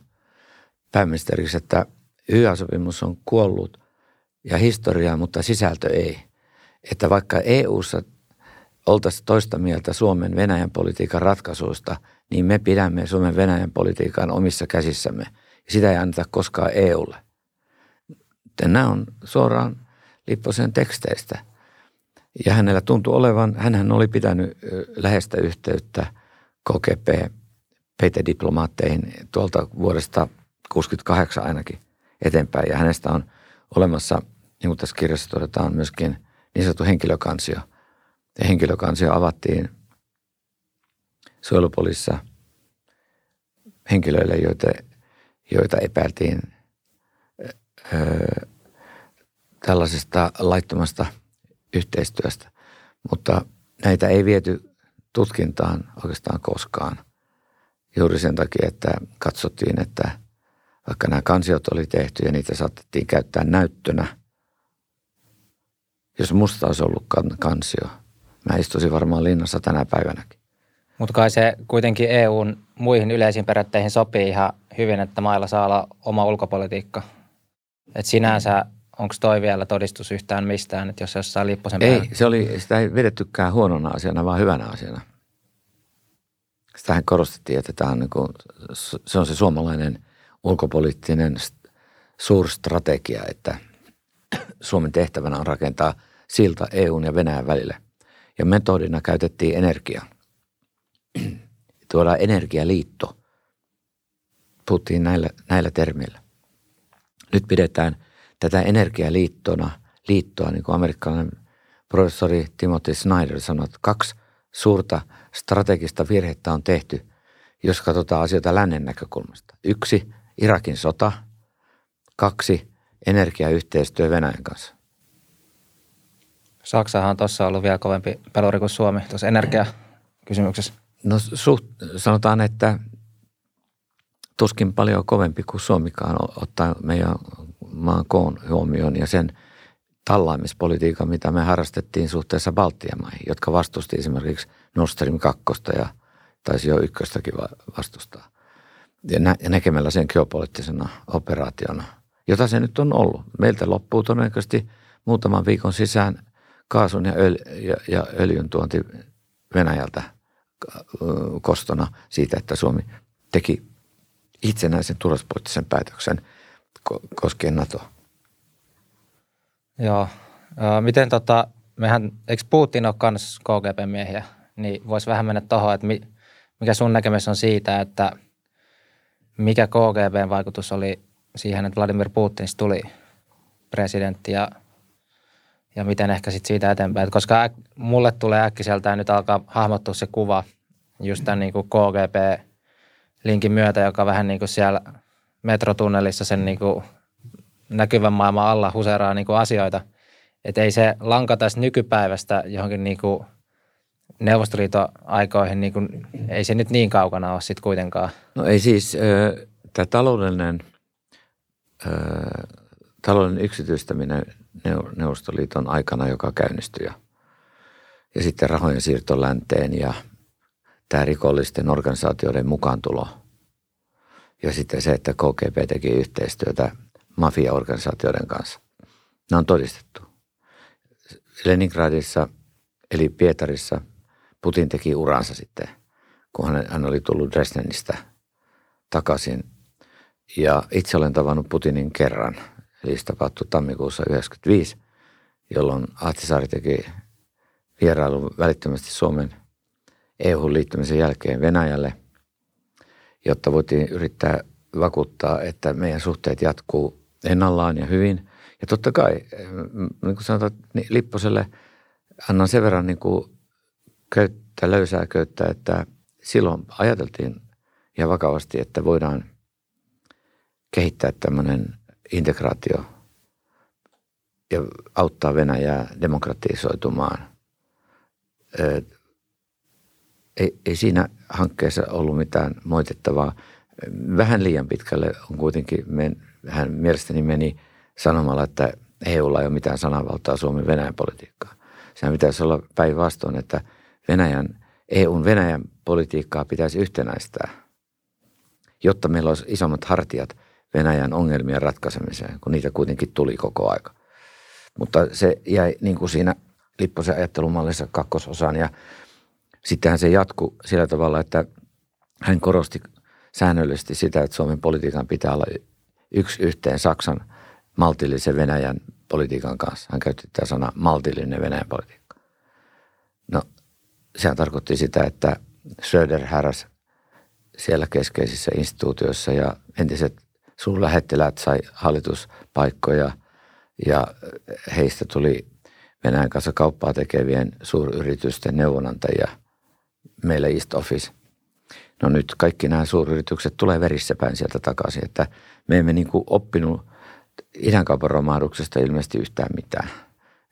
pääministeriksi, että YA-sopimus on kuollut ja historiaa, mutta sisältö ei. Että vaikka EU:ssa oltaisiin toista mieltä Suomen Venäjän politiikan ratkaisuista, niin me pidämme Suomen Venäjän politiikan omissa käsissämme. Ja sitä ei anneta koskaan EUlle. Nämä on suoraan Lipposen teksteistä. Ja hänellä tuntui olevan, hän oli pitänyt läheistä yhteyttä – KGP PT-diplomaatteihin tuolta vuodesta 68 ainakin eteenpäin. Ja hänestä on olemassa, niin kuin tässä kirjassa todetaan, myöskin niin sanottu henkilökansio. Ja henkilökansio avattiin suojelupolissa henkilöille, joita, joita epäiltiin ö, tällaisesta laittomasta yhteistyöstä. Mutta näitä ei viety tutkintaan oikeastaan koskaan. Juuri sen takia, että katsottiin, että vaikka nämä kansiot oli tehty ja niitä saatettiin käyttää näyttönä, jos musta olisi ollut kansio, mä istuisin varmaan linnassa tänä päivänäkin. Mutta kai se kuitenkin EUn muihin yleisiin periaatteihin sopii ihan hyvin, että mailla saa olla oma ulkopolitiikka. Et sinänsä onko toi vielä todistus yhtään mistään, että jos jossain Lipposen Ei, se oli, sitä ei vedettykään huonona asiana, vaan hyvänä asiana. Sitähän korostettiin, että tämä on niin kuin, se on se suomalainen ulkopoliittinen suurstrategia, että Suomen tehtävänä on rakentaa silta EUn ja Venäjän välille. Ja metodina käytettiin energiaa. Tuodaan energialiitto. Puhuttiin näillä, näillä termeillä. Nyt pidetään tätä energialiittona, liittoa, niin kuin amerikkalainen professori Timothy Snyder sanoi, että kaksi suurta strategista virhettä on tehty, jos katsotaan asioita lännen näkökulmasta. Yksi, Irakin sota. Kaksi, energiayhteistyö Venäjän kanssa. Saksahan on tuossa ollut vielä kovempi peluri kuin Suomi tuossa energiakysymyksessä. No suht, sanotaan, että tuskin paljon kovempi kuin Suomikaan ottaa meidän maan koon huomioon ja sen tallaamispolitiikan, mitä me harrastettiin suhteessa Baltian maihin, jotka vastusti esimerkiksi Nord Stream 2 ja taisi jo ykköstäkin vastustaa. Ja, nä- ja näkemällä sen geopoliittisena operaationa, jota se nyt on ollut. Meiltä loppuu todennäköisesti muutaman viikon sisään kaasun ja, öl- ja, ja öljyn tuonti Venäjältä kostona siitä, että Suomi teki itsenäisen turvallisuuspoliittisen päätöksen koskien NATOa. Joo. Miten tota, mehän, eikö Putin ole myös KGB-miehiä, niin voisi vähän mennä tuohon, että mikä sun näkemys on siitä, että mikä KGBn vaikutus oli siihen, että Vladimir Putin tuli presidentti ja, ja miten ehkä sitten siitä eteenpäin. Koska äk, mulle tulee äkkiseltään nyt alkaa hahmottua se kuva just tämän niin kuin KGB-linkin myötä, joka vähän niin kuin siellä metrotunnelissa sen niin kuin näkyvän maailman alla huseraa niin kuin asioita. Että ei se lanka tästä nykypäivästä johonkin niin kuin Neuvostoliiton aikoihin, niin kuin, ei se nyt niin kaukana ole sitten kuitenkaan. No ei siis, tämä taloudellinen, taloudellinen yksityistäminen Neuvostoliiton aikana, joka käynnistyi ja, ja sitten rahojen siirto länteen ja tämä rikollisten organisaatioiden mukaantulo ja sitten se, että KGB teki yhteistyötä mafiaorganisaatioiden kanssa. Nämä on todistettu. Leningradissa eli Pietarissa Putin teki uransa sitten, kun hän, oli tullut Dresdenistä takaisin. Ja itse olen tavannut Putinin kerran, eli se tapahtui tammikuussa 1995, jolloin Ahtisaari teki vierailun välittömästi Suomen EU-liittymisen jälkeen Venäjälle, jotta voitiin yrittää vakuuttaa, että meidän suhteet jatkuu ennallaan ja hyvin. Ja totta kai, niin kuin sanotaan, niin Lipposelle annan sen verran niin kuin köyttä, löysää köyttä, että silloin ajateltiin ja vakavasti, että voidaan kehittää tämmöinen integraatio ja auttaa Venäjää demokratisoitumaan. Ei, ei siinä hankkeessa ollut mitään moitettavaa. Vähän liian pitkälle on kuitenkin men, hän mielestäni meni sanomalla, että EUlla ei ole mitään sananvaltaa Suomen Venäjän politiikkaa. Sehän pitäisi olla päinvastoin, että Venäjän, EUn Venäjän politiikkaa pitäisi yhtenäistää, jotta meillä olisi isommat hartiat Venäjän ongelmien ratkaisemiseen, kun niitä kuitenkin tuli koko aika. Mutta se jäi niin kuin siinä Lipposen ajattelumallissa kakkososaan ja sittenhän se jatkui sillä tavalla, että hän korosti säännöllisesti sitä, että Suomen politiikan pitää olla yksi yhteen Saksan maltillisen Venäjän politiikan kanssa. Hän käytti tätä sanaa maltillinen Venäjän politiikka. No, sehän tarkoitti sitä, että Söder häräs siellä keskeisissä instituutioissa ja entiset suurlähettiläät sai hallituspaikkoja ja heistä tuli Venäjän kanssa kauppaa tekevien suuryritysten neuvonantajia meille East Office. No nyt kaikki nämä suuryritykset tulee verissä päin sieltä takaisin, että me emme niin kuin oppinut idänkaupan romahduksesta ilmeisesti yhtään mitään.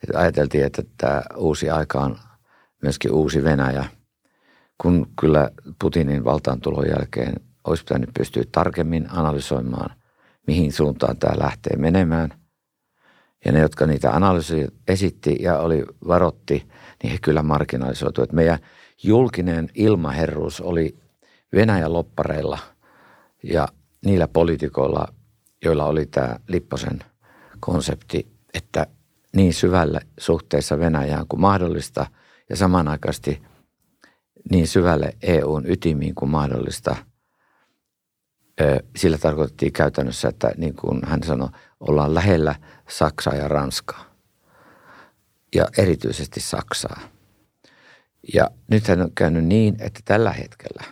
Et ajateltiin, että tämä uusi aika on myöskin uusi Venäjä, kun kyllä Putinin valtaantulon jälkeen olisi pitänyt pystyä tarkemmin analysoimaan, mihin suuntaan tämä lähtee menemään. Ja ne, jotka niitä analyysiä esitti ja oli varotti, niin he kyllä marginalisoituivat. Meidän julkinen ilmaherruus oli Venäjän loppareilla ja niillä poliitikoilla, joilla oli tämä Lipposen konsepti, että niin syvälle suhteessa Venäjään kuin mahdollista ja samanaikaisesti niin syvälle EUn ytimiin kuin mahdollista. Sillä tarkoitettiin käytännössä, että niin kuin hän sanoi, ollaan lähellä Saksaa ja Ranskaa ja erityisesti Saksaa. Ja nythän on käynyt niin, että tällä hetkellä,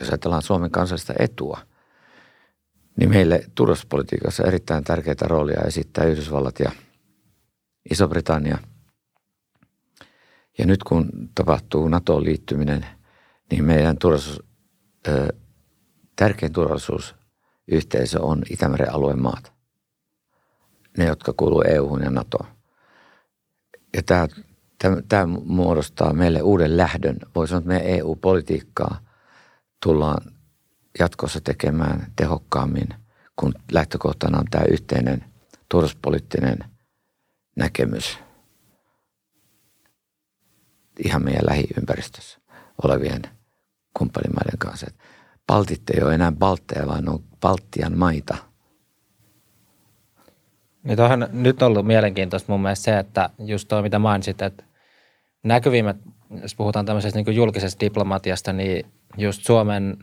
jos ajatellaan Suomen kansallista etua, niin meille turvallisuuspolitiikassa erittäin tärkeää roolia esittää Yhdysvallat ja Iso-Britannia. Ja nyt kun tapahtuu NATOon liittyminen, niin meidän turvallisuus, ö, tärkein turvallisuusyhteisö on Itämeren alueen maat. Ne, jotka kuuluu EU-hun ja NATOon. Ja tämä, tämä, muodostaa meille uuden lähdön. Voi sanoa, että meidän EU-politiikkaa tullaan jatkossa tekemään tehokkaammin, kun lähtökohtana on tämä yhteinen turvallisuuspoliittinen näkemys ihan meidän lähiympäristössä olevien kumppanimaiden kanssa. Baltit ei ole enää Baltteja, vaan on Baltian maita. Niin on nyt ollut mielenkiintoista mun mielestä se, että just tuo mitä mainitsit, että näkyvimmät, jos puhutaan tämmöisestä niin julkisesta diplomatiasta, niin just Suomen –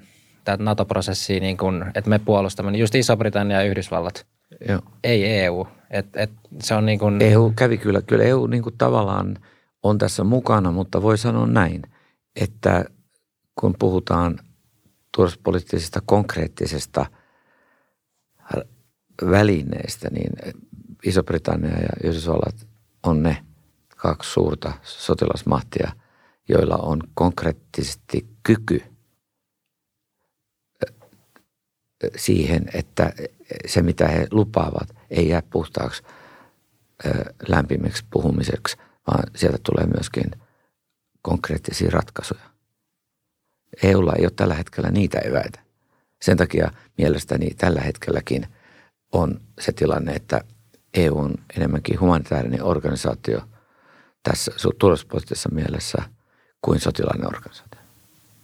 tätä NATO-prosessia, niin kuin, että me puolustamme, niin just Iso-Britannia ja Yhdysvallat, Joo. ei EU. Et, et se on niin kuin... EU kävi kyllä, kyllä EU niin kuin tavallaan on tässä mukana, mutta voi sanoa näin, että kun puhutaan turvallisuuspoliittisesta konkreettisesta välineistä, niin Iso-Britannia ja Yhdysvallat on ne kaksi suurta sotilasmahtia, joilla on konkreettisesti kyky – siihen, että se mitä he lupaavat ei jää puhtaaksi lämpimiksi puhumiseksi, vaan sieltä tulee myöskin konkreettisia ratkaisuja. EUlla ei ole tällä hetkellä niitä eväitä. Sen takia mielestäni tällä hetkelläkin on se tilanne, että EU on enemmänkin humanitaarinen organisaatio tässä turvallisuuspoliittisessa mielessä kuin sotilainen organisaatio.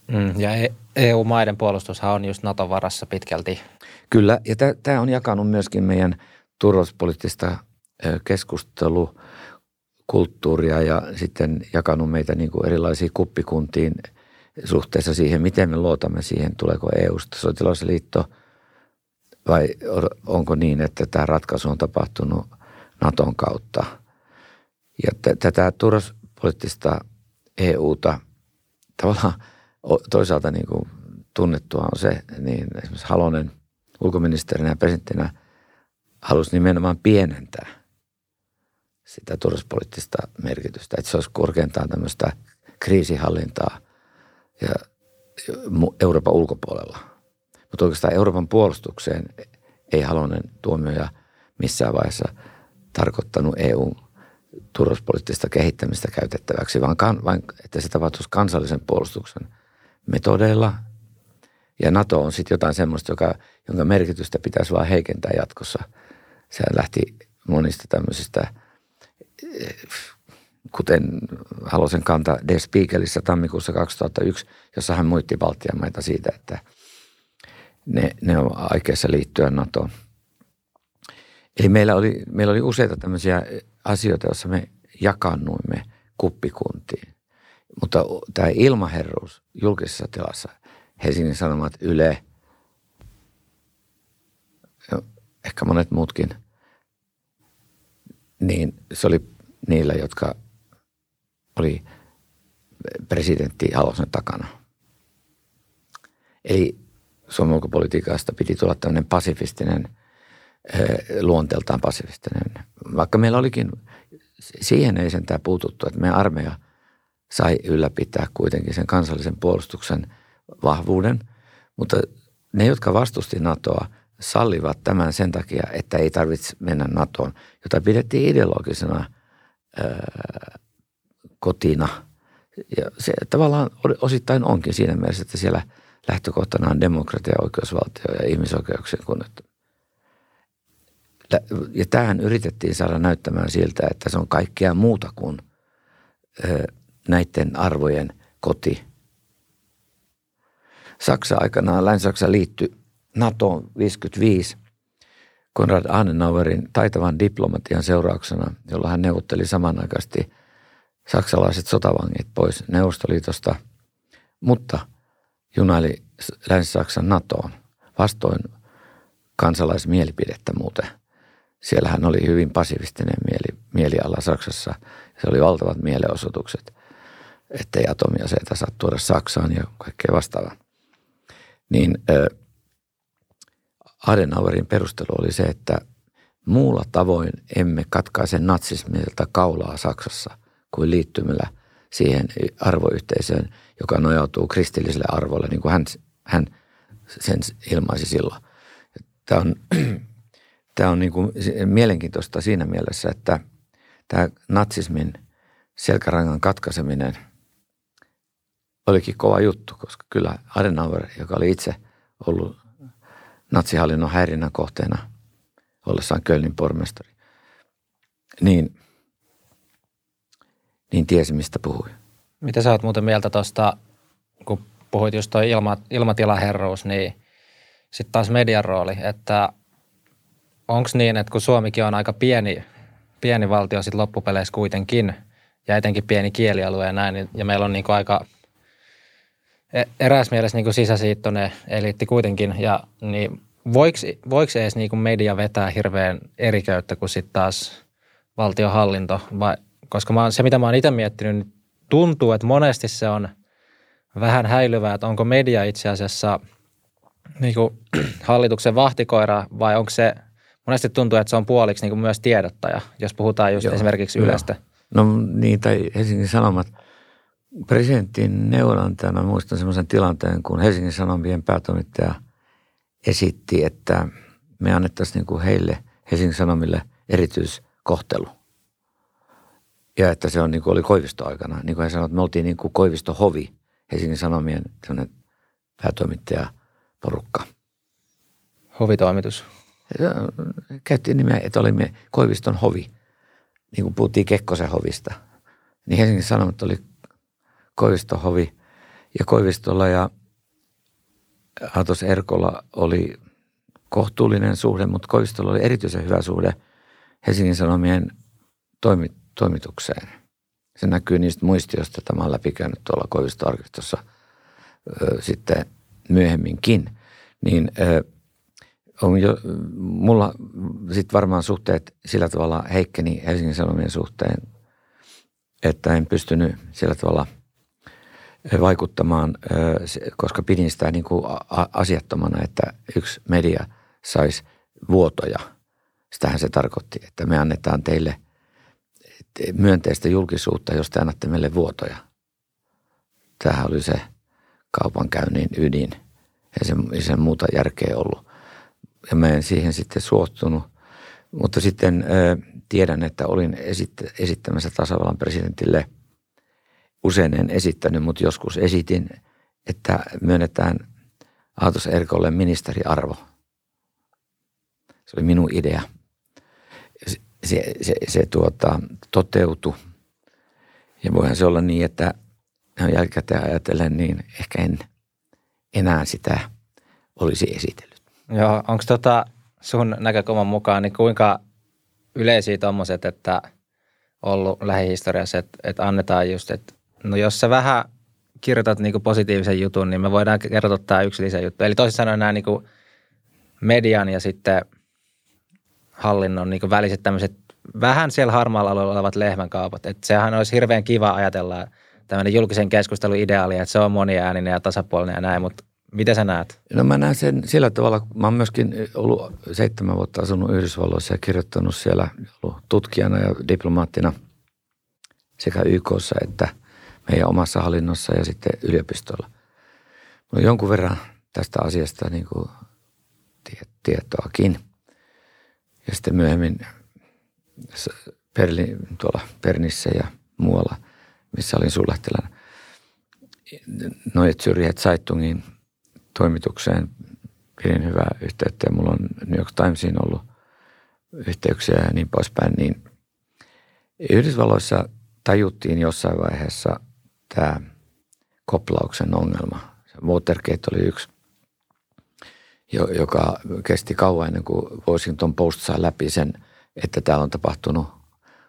Mm, ja EU-maiden puolustushan on just Naton varassa pitkälti. Kyllä, ja tämä on jakanut myöskin meidän turvallisuuspoliittista keskustelukulttuuria ja sitten jakanut meitä niin kuin erilaisiin kuppikuntiin suhteessa siihen, miten me luotamme siihen, tuleeko EU-sta sotilasliitto vai onko niin, että tämä ratkaisu on tapahtunut Naton kautta. Ja tätä turvallisuuspoliittista EUta tavallaan – toisaalta niin kuin tunnettua on se, niin esimerkiksi Halonen ulkoministerinä ja presidenttinä halusi nimenomaan pienentää sitä turvallisuuspoliittista merkitystä, että se olisi korkeintaan tämmöistä kriisihallintaa ja Euroopan ulkopuolella. Mutta oikeastaan Euroopan puolustukseen ei Halonen tuomioja missään vaiheessa tarkoittanut EUn turvallisuuspoliittista kehittämistä käytettäväksi, vaan, vain, että se tapahtuisi kansallisen puolustuksen – metodeilla. Ja NATO on sitten jotain semmoista, joka, jonka merkitystä pitäisi vaan heikentää jatkossa. Se lähti monista tämmöisistä, kuten Halosen kanta Der Spiegelissä tammikuussa 2001, jossa hän muitti Baltian maita siitä, että ne, ne on aikeissa liittyä NATOon. Eli meillä oli, meillä oli useita tämmöisiä asioita, joissa me jakannuimme kuppikuntiin. Mutta tämä ilmaherruus julkisessa tilassa, Helsingin Sanomat, Yle, ehkä monet muutkin, niin se oli niillä, jotka oli presidentti Halosen takana. Eli Suomen ulkopolitiikasta piti tulla tämmöinen pasifistinen, luonteeltaan pasifistinen. Vaikka meillä olikin, siihen ei sentään puututtu, että meidän armeija – sai ylläpitää kuitenkin sen kansallisen puolustuksen vahvuuden. Mutta ne, jotka vastusti NATOa, sallivat tämän sen takia, että ei tarvitse mennä NATOon, jota pidettiin ideologisena ää, kotina. Ja se tavallaan osittain onkin siinä mielessä, että siellä lähtökohtana on demokratia, oikeusvaltio ja ihmisoikeuksien kunnioittaminen. Ja tähän yritettiin saada näyttämään siltä, että se on kaikkea muuta kuin näiden arvojen koti. Saksa aikanaan, Länsi-Saksa liittyi NATOon 55 Konrad Adenauerin taitavan diplomatian seurauksena, jolla hän neuvotteli samanaikaisesti saksalaiset sotavangit pois Neuvostoliitosta, mutta junaili Länsi-Saksan NATOon vastoin kansalaismielipidettä muuten. Siellähän oli hyvin pasifistinen mieli, mieliala Saksassa. Se oli valtavat mielenosoitukset, ettei atomiaseita saa tuoda Saksaan ja kaikkea vastaavaa. Niin äh, Adenauerin perustelu oli se, että muulla tavoin emme katkaise natsismilta kaulaa Saksassa kuin liittymällä siihen arvoyhteisöön, joka nojautuu kristilliselle arvoille, niin kuin hän, hän sen ilmaisi silloin. Tämä on, tämä on niin kuin mielenkiintoista siinä mielessä, että tämä natsismin selkärangan katkaiseminen olikin kova juttu, koska kyllä Adenauer, joka oli itse ollut natsihallinnon häirinnän kohteena ollessaan Kölnin pormestari, niin, niin tiesi, mistä puhui. Mitä sä oot muuten mieltä tuosta, kun puhuit just toi ilma, ilmatilaherruus, niin sitten taas median rooli, että onko niin, että kun Suomikin on aika pieni, pieni valtio sitten loppupeleissä kuitenkin, ja etenkin pieni kielialue ja näin, niin, ja meillä on niin aika e, eräs mielessä niin sisäsiittoinen eliitti kuitenkin, ja niin voiko, edes niin media vetää hirveän eri köyttä kuin sitten taas valtiohallinto, vai, koska mä, se mitä mä oon itse miettinyt, niin tuntuu, että monesti se on vähän häilyvää, että onko media itse asiassa niin kuin hallituksen vahtikoira vai onko se, monesti tuntuu, että se on puoliksi niin kuin myös tiedottaja, jos puhutaan just Joo, esimerkiksi Ylestä. No niin, tai Helsingin Sanomat. Presidentin neuvonantajana muistan sellaisen tilanteen, kun Helsingin Sanomien päätoimittaja esitti, että me annettaisiin niin kuin heille, Helsingin Sanomille, erityiskohtelu – ja että se on niin kuin oli Koivisto-aikana. Niin kuin hän sanoi, että me oltiin niin kuin Koivisto-hovi, Helsingin Sanomien päätoimittaja porukka. Hovitoimitus. Käyttiin nimeä, että olimme Koiviston hovi. Niin kuin puhuttiin Kekkosen hovista. Niin Helsingin Sanomat oli Koiviston hovi. Ja Koivistolla ja Atos Erkolla oli kohtuullinen suhde, mutta Koivistolla oli erityisen hyvä suhde Helsingin Sanomien toimittajien toimitukseen. Se näkyy niistä muistioista, että mä olen läpikäynyt tuolla Koivistoarkistossa sitten myöhemminkin. Niin ö, on jo, mulla sitten varmaan suhteet sillä tavalla heikkeni Helsingin Sanomien suhteen, että en pystynyt sillä tavalla vaikuttamaan, koska pidin sitä niin kuin asiattomana, että yksi media saisi vuotoja. Sitähän se tarkoitti, että me annetaan teille – myönteistä julkisuutta, jos te annatte meille vuotoja. Tämähän oli se kaupankäynnin ydin. Ei sen, ei sen muuta järkeä ollut. Ja mä en siihen sitten suostunut. Mutta sitten ö, tiedän, että olin esitt- esittämässä tasavallan presidentille usein en esittänyt, mutta joskus esitin, että myönnetään Aatos Erkolle ministeriarvo. Se oli minun idea – se, se, se tuota, toteutui. Ja voihan se olla niin, että jälkikäteen ajatellen, niin ehkä en enää sitä olisi esitellyt. Joo, onko tota sun näkökulman mukaan, niin kuinka yleisiä tuommoiset, että ollut lähihistoriassa, että, että annetaan just, että no jos sä vähän kirjoitat niin kuin positiivisen jutun, niin me voidaan kertoa tämä yksi lisäjuttu. Eli toisin sanoen nämä niin kuin median ja sitten – hallinnon niin väliset tämmöiset vähän siellä harmaalla alueella olevat lehmänkaupat. Että sehän olisi hirveän kiva ajatella tämmöinen julkisen keskustelun ideaali, että se on moniääninen ja tasapuolinen ja näin, mutta miten sä näet? No mä näen sen sillä tavalla, mä oon myöskin ollut seitsemän vuotta asunut Yhdysvalloissa ja kirjoittanut siellä ollut tutkijana ja diplomaattina sekä YKssa että meidän omassa hallinnossa ja sitten yliopistolla. No jonkun verran tästä asiasta niin kuin tietoakin. Ja sitten myöhemmin Perli, tuolla Pernissä ja muualla, missä olin sulähtelänä. Noit Zürich Zeitungin toimitukseen pidin hyvää yhteyttä ja mulla on New York Timesiin ollut yhteyksiä ja niin poispäin, niin Yhdysvalloissa tajuttiin jossain vaiheessa tämä koplauksen ongelma. Watergate oli yksi, joka kesti kauan ennen kuin Washington Post sai läpi sen, että tämä on tapahtunut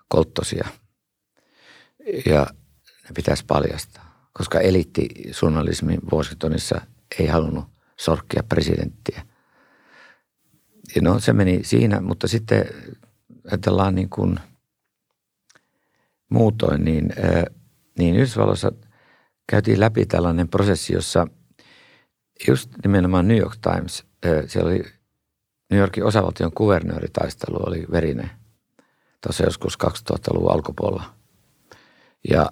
kolttosia. Ja ne pitäisi paljastaa, koska eliitti journalismi Washingtonissa ei halunnut sorkkia presidenttiä. Ja no se meni siinä, mutta sitten ajatellaan niin kuin muutoin, niin, niin Yhdysvalloissa käytiin läpi tällainen prosessi, jossa just nimenomaan New York Times, siellä oli New Yorkin osavaltion kuvernööritaistelu oli verinen tuossa joskus 2000-luvun alkupuolella. Ja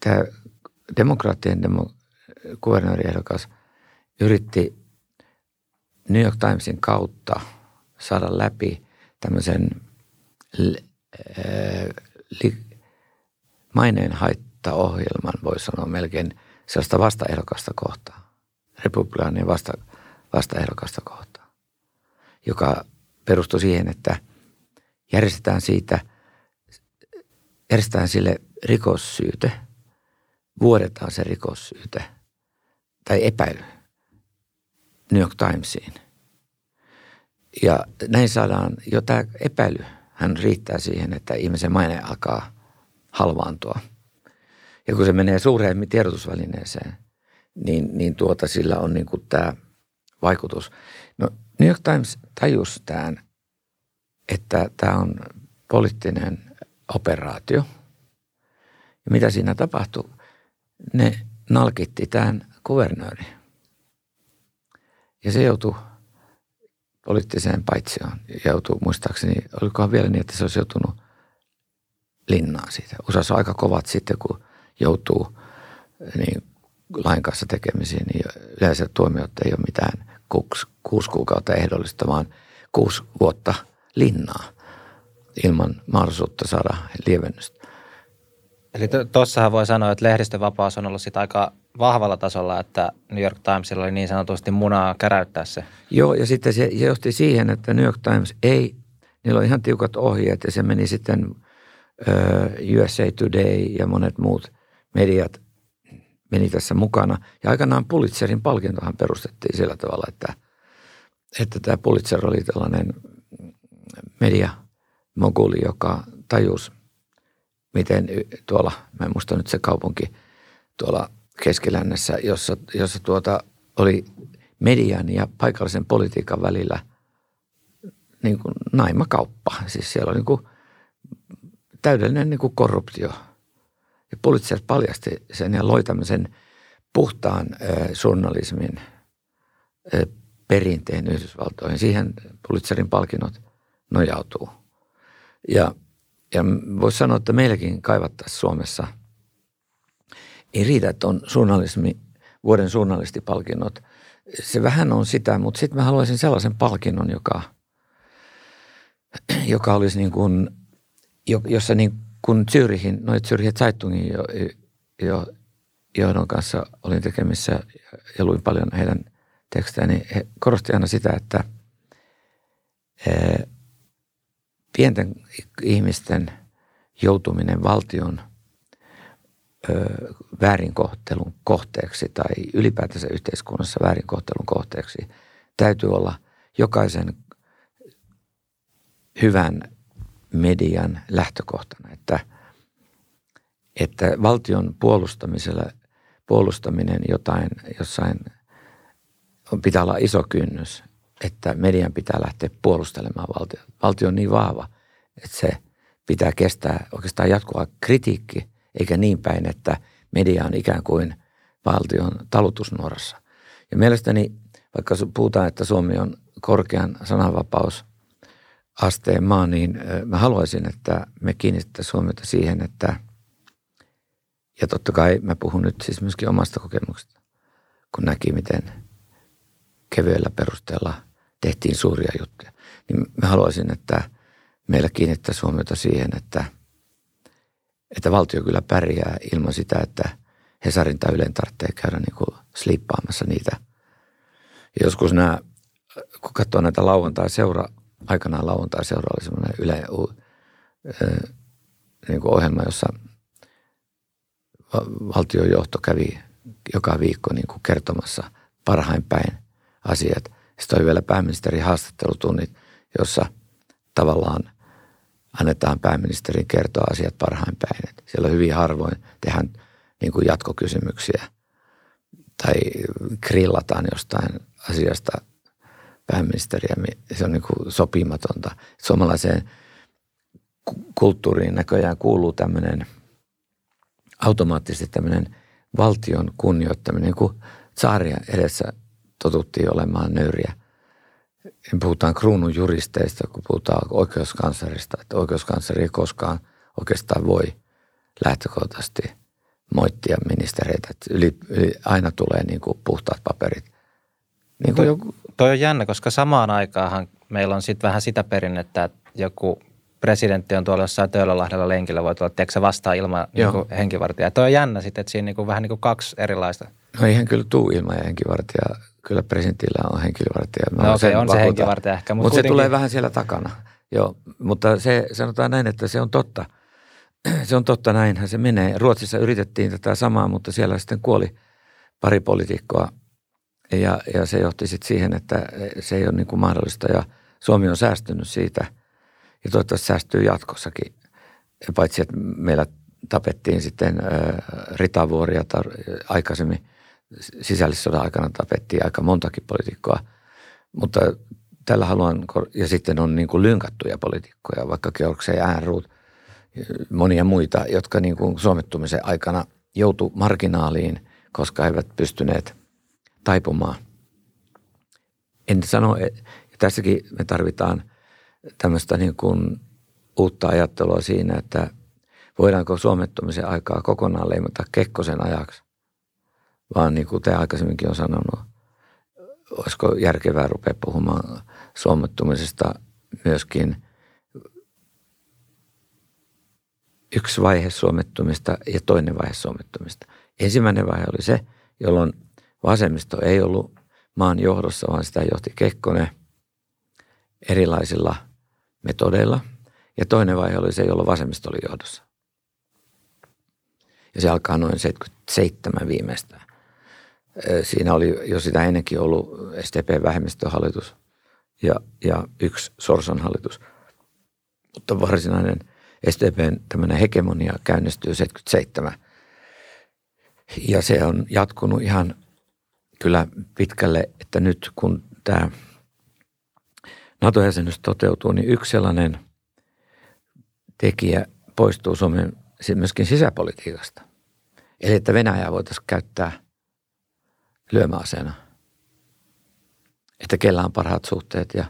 tämä demokraattien demo, kuvernööriehdokas yritti New York Timesin kautta saada läpi tämmöisen li, li, maineen haittaohjelman, voi sanoa melkein sellaista vastaehdokasta kohtaa, republikaanien vasta, vastaehdokasta kohtaa, joka perustui siihen, että järjestetään siitä, järjestetään sille rikossyyte, vuodetaan se rikossyyte tai epäily New York Timesiin. Ja näin saadaan jo tämä epäily, hän riittää siihen, että ihmisen maine alkaa halvaantua. Ja kun se menee suureen tiedotusvälineeseen, niin, niin tuota sillä on niin kuin tämä vaikutus. No New York Times tajusi tämän, että tämä on poliittinen operaatio. Ja mitä siinä tapahtui? Ne nalkitti tämän kuvernööri. Ja se joutui poliittiseen paitsioon. Joutui muistaakseni, olikohan vielä niin, että se olisi joutunut linnaan siitä. USAssa on aika kovat sitten, kun joutuu niin lain kanssa tekemisiin, niin yleensä tuomiot ei ole mitään kuusi, kuusi kuukautta ehdollista, vaan kuusi vuotta linnaa ilman mahdollisuutta saada lievennystä. Eli tuossahan voi sanoa, että lehdistövapaus on ollut sitä aika vahvalla tasolla, että New York Timesilla oli niin sanotusti munaa käräyttää se. Joo, ja sitten se johti siihen, että New York Times ei, niillä on ihan tiukat ohjeet ja se meni sitten USA Today ja monet muut mediat meni tässä mukana. Ja aikanaan Pulitzerin palkintohan perustettiin sillä tavalla, että, että tämä Pulitzer oli tällainen media moguli, joka tajusi, miten tuolla, mä en muista nyt se kaupunki, tuolla keskilännessä, jossa, jossa tuota oli median ja paikallisen politiikan välillä niin kuin naimakauppa. Siis siellä oli niin kuin täydellinen niin kuin korruptio. Ja Pulitzer paljasti sen ja loi tämmöisen puhtaan äh, journalismin äh, perinteen Yhdysvaltoihin. Siihen Pulitzerin palkinnot nojautuu. Ja, ja voisi sanoa, että meilläkin kaivattaisiin Suomessa – ei riitä, että on journalismi, vuoden journalistipalkinnot. Se vähän on sitä, mutta sitten mä haluaisin sellaisen palkinnon, joka, joka olisi niin kuin, jossa niin kuin Zürihin, noin Zürihin Zeitungin jo, jo, johdon kanssa olin tekemissä ja luin paljon heidän tekstejä, niin he korosti aina sitä, että pienten ihmisten joutuminen valtion – väärinkohtelun kohteeksi tai ylipäätänsä yhteiskunnassa väärinkohtelun kohteeksi täytyy olla jokaisen hyvän median lähtökohtana, että, että valtion puolustamisella, puolustaminen jotain, jossain pitää olla iso kynnys, että median pitää lähteä puolustelemaan valtio. Valtio on niin vahva, että se pitää kestää oikeastaan jatkuvaa kritiikki – eikä niin päin, että media on ikään kuin valtion talutusnuorassa. Ja mielestäni, vaikka puhutaan, että Suomi on korkean sananvapaus asteen maa, niin mä haluaisin, että me kiinnittäisiin huomiota siihen, että ja totta kai mä puhun nyt siis myöskin omasta kokemuksesta, kun näki, miten kevyellä perusteella tehtiin suuria juttuja. Niin mä haluaisin, että meillä kiinnittäisi huomiota siihen, että, että valtio kyllä pärjää ilman sitä, että Hesarin tai Ylen tarvitsee käydä niin kuin slippaamassa niitä. Ja joskus nämä, kun katsoo näitä lauantai-seura, aikanaan lauantai-seura oli semmoinen Yle niin kuin ohjelma, jossa valtiojohto kävi joka viikko niin kuin kertomassa parhain päin asiat. Sitten oli vielä pääministerin haastattelutunnit, jossa tavallaan annetaan pääministerin kertoa asiat parhain päin. Siellä hyvin harvoin tehdään niin kuin jatkokysymyksiä tai grillataan jostain asiasta pääministeriä. Se on niin kuin sopimatonta. Suomalaiseen kulttuuriin näköjään kuuluu tämmöinen automaattisesti tämmöinen valtion kunnioittaminen, niin kuin saaria edessä totuttiin olemaan nöyriä. Puhutaan kruunun juristeista, kun puhutaan oikeuskanslerista, että oikeuskansleri ei koskaan oikeastaan voi lähtökohtaisesti moittia ministereitä. Että yli, yli, aina tulee niin kuin puhtaat paperit. Niin kuin toi, joku... toi on jännä, koska samaan aikaan meillä on sitten vähän sitä perinnettä, että joku presidentti on tuolla jossain Töölölahdella lenkillä, voi tulla, tiedätkö vastaan ilman niin henkivartijaa. Toi on jännä sitten, että siinä niin kuin, vähän niin kuin kaksi erilaista. No eihän kyllä tuu ilman henkivartijaa. Kyllä presidentillä on henkivartija. Mä no okei, okay, on se henkivartija ehkä. Mutta mut kuitenkin... se tulee vähän siellä takana. Joo, mutta se sanotaan näin, että se on totta. Se on totta, näinhän se menee. Ruotsissa yritettiin tätä samaa, mutta siellä sitten kuoli pari poliitikkoa. Ja, ja se johti sitten siihen, että se ei ole niin kuin mahdollista. Ja Suomi on säästynyt siitä – ja toivottavasti säästyy jatkossakin. Paitsi, että meillä tapettiin sitten Ritavuoria tai aikaisemmin sisällissodan aikana tapettiin aika montakin poliitikkoa. Mutta tällä haluan, ja sitten on niin kuin lynkattuja poliitikkoja, vaikka Georgseen Äänruut, monia muita, jotka niin kuin suomettumisen aikana joutu marginaaliin, koska he eivät pystyneet taipumaan. En sano, että tässäkin me tarvitaan – tämmöistä niin kuin uutta ajattelua siinä, että voidaanko suomettumisen aikaa kokonaan leimata Kekkosen ajaksi. Vaan niin kuin te aikaisemminkin on sanonut, olisiko järkevää rupea puhumaan suomettumisesta myöskin yksi vaihe suomettumista ja toinen vaihe suomettumista. Ensimmäinen vaihe oli se, jolloin vasemmisto ei ollut maan johdossa, vaan sitä johti Kekkonen erilaisilla – metodeilla. Ja toinen vaihe oli se, jolla vasemmisto oli johdossa. Ja se alkaa noin 77 viimeistään. Siinä oli jo sitä ennenkin ollut STP-vähemmistöhallitus ja, ja yksi Sorsan hallitus. Mutta varsinainen STPn tämmöinen hegemonia käynnistyy 77. Ja se on jatkunut ihan kyllä pitkälle, että nyt kun tämä – NATO-jäsenyys toteutuu, niin yksi sellainen tekijä poistuu Suomen myöskin sisäpolitiikasta. Eli että Venäjää voitaisiin käyttää lyömäaseena. Että kellä on parhaat suhteet ja,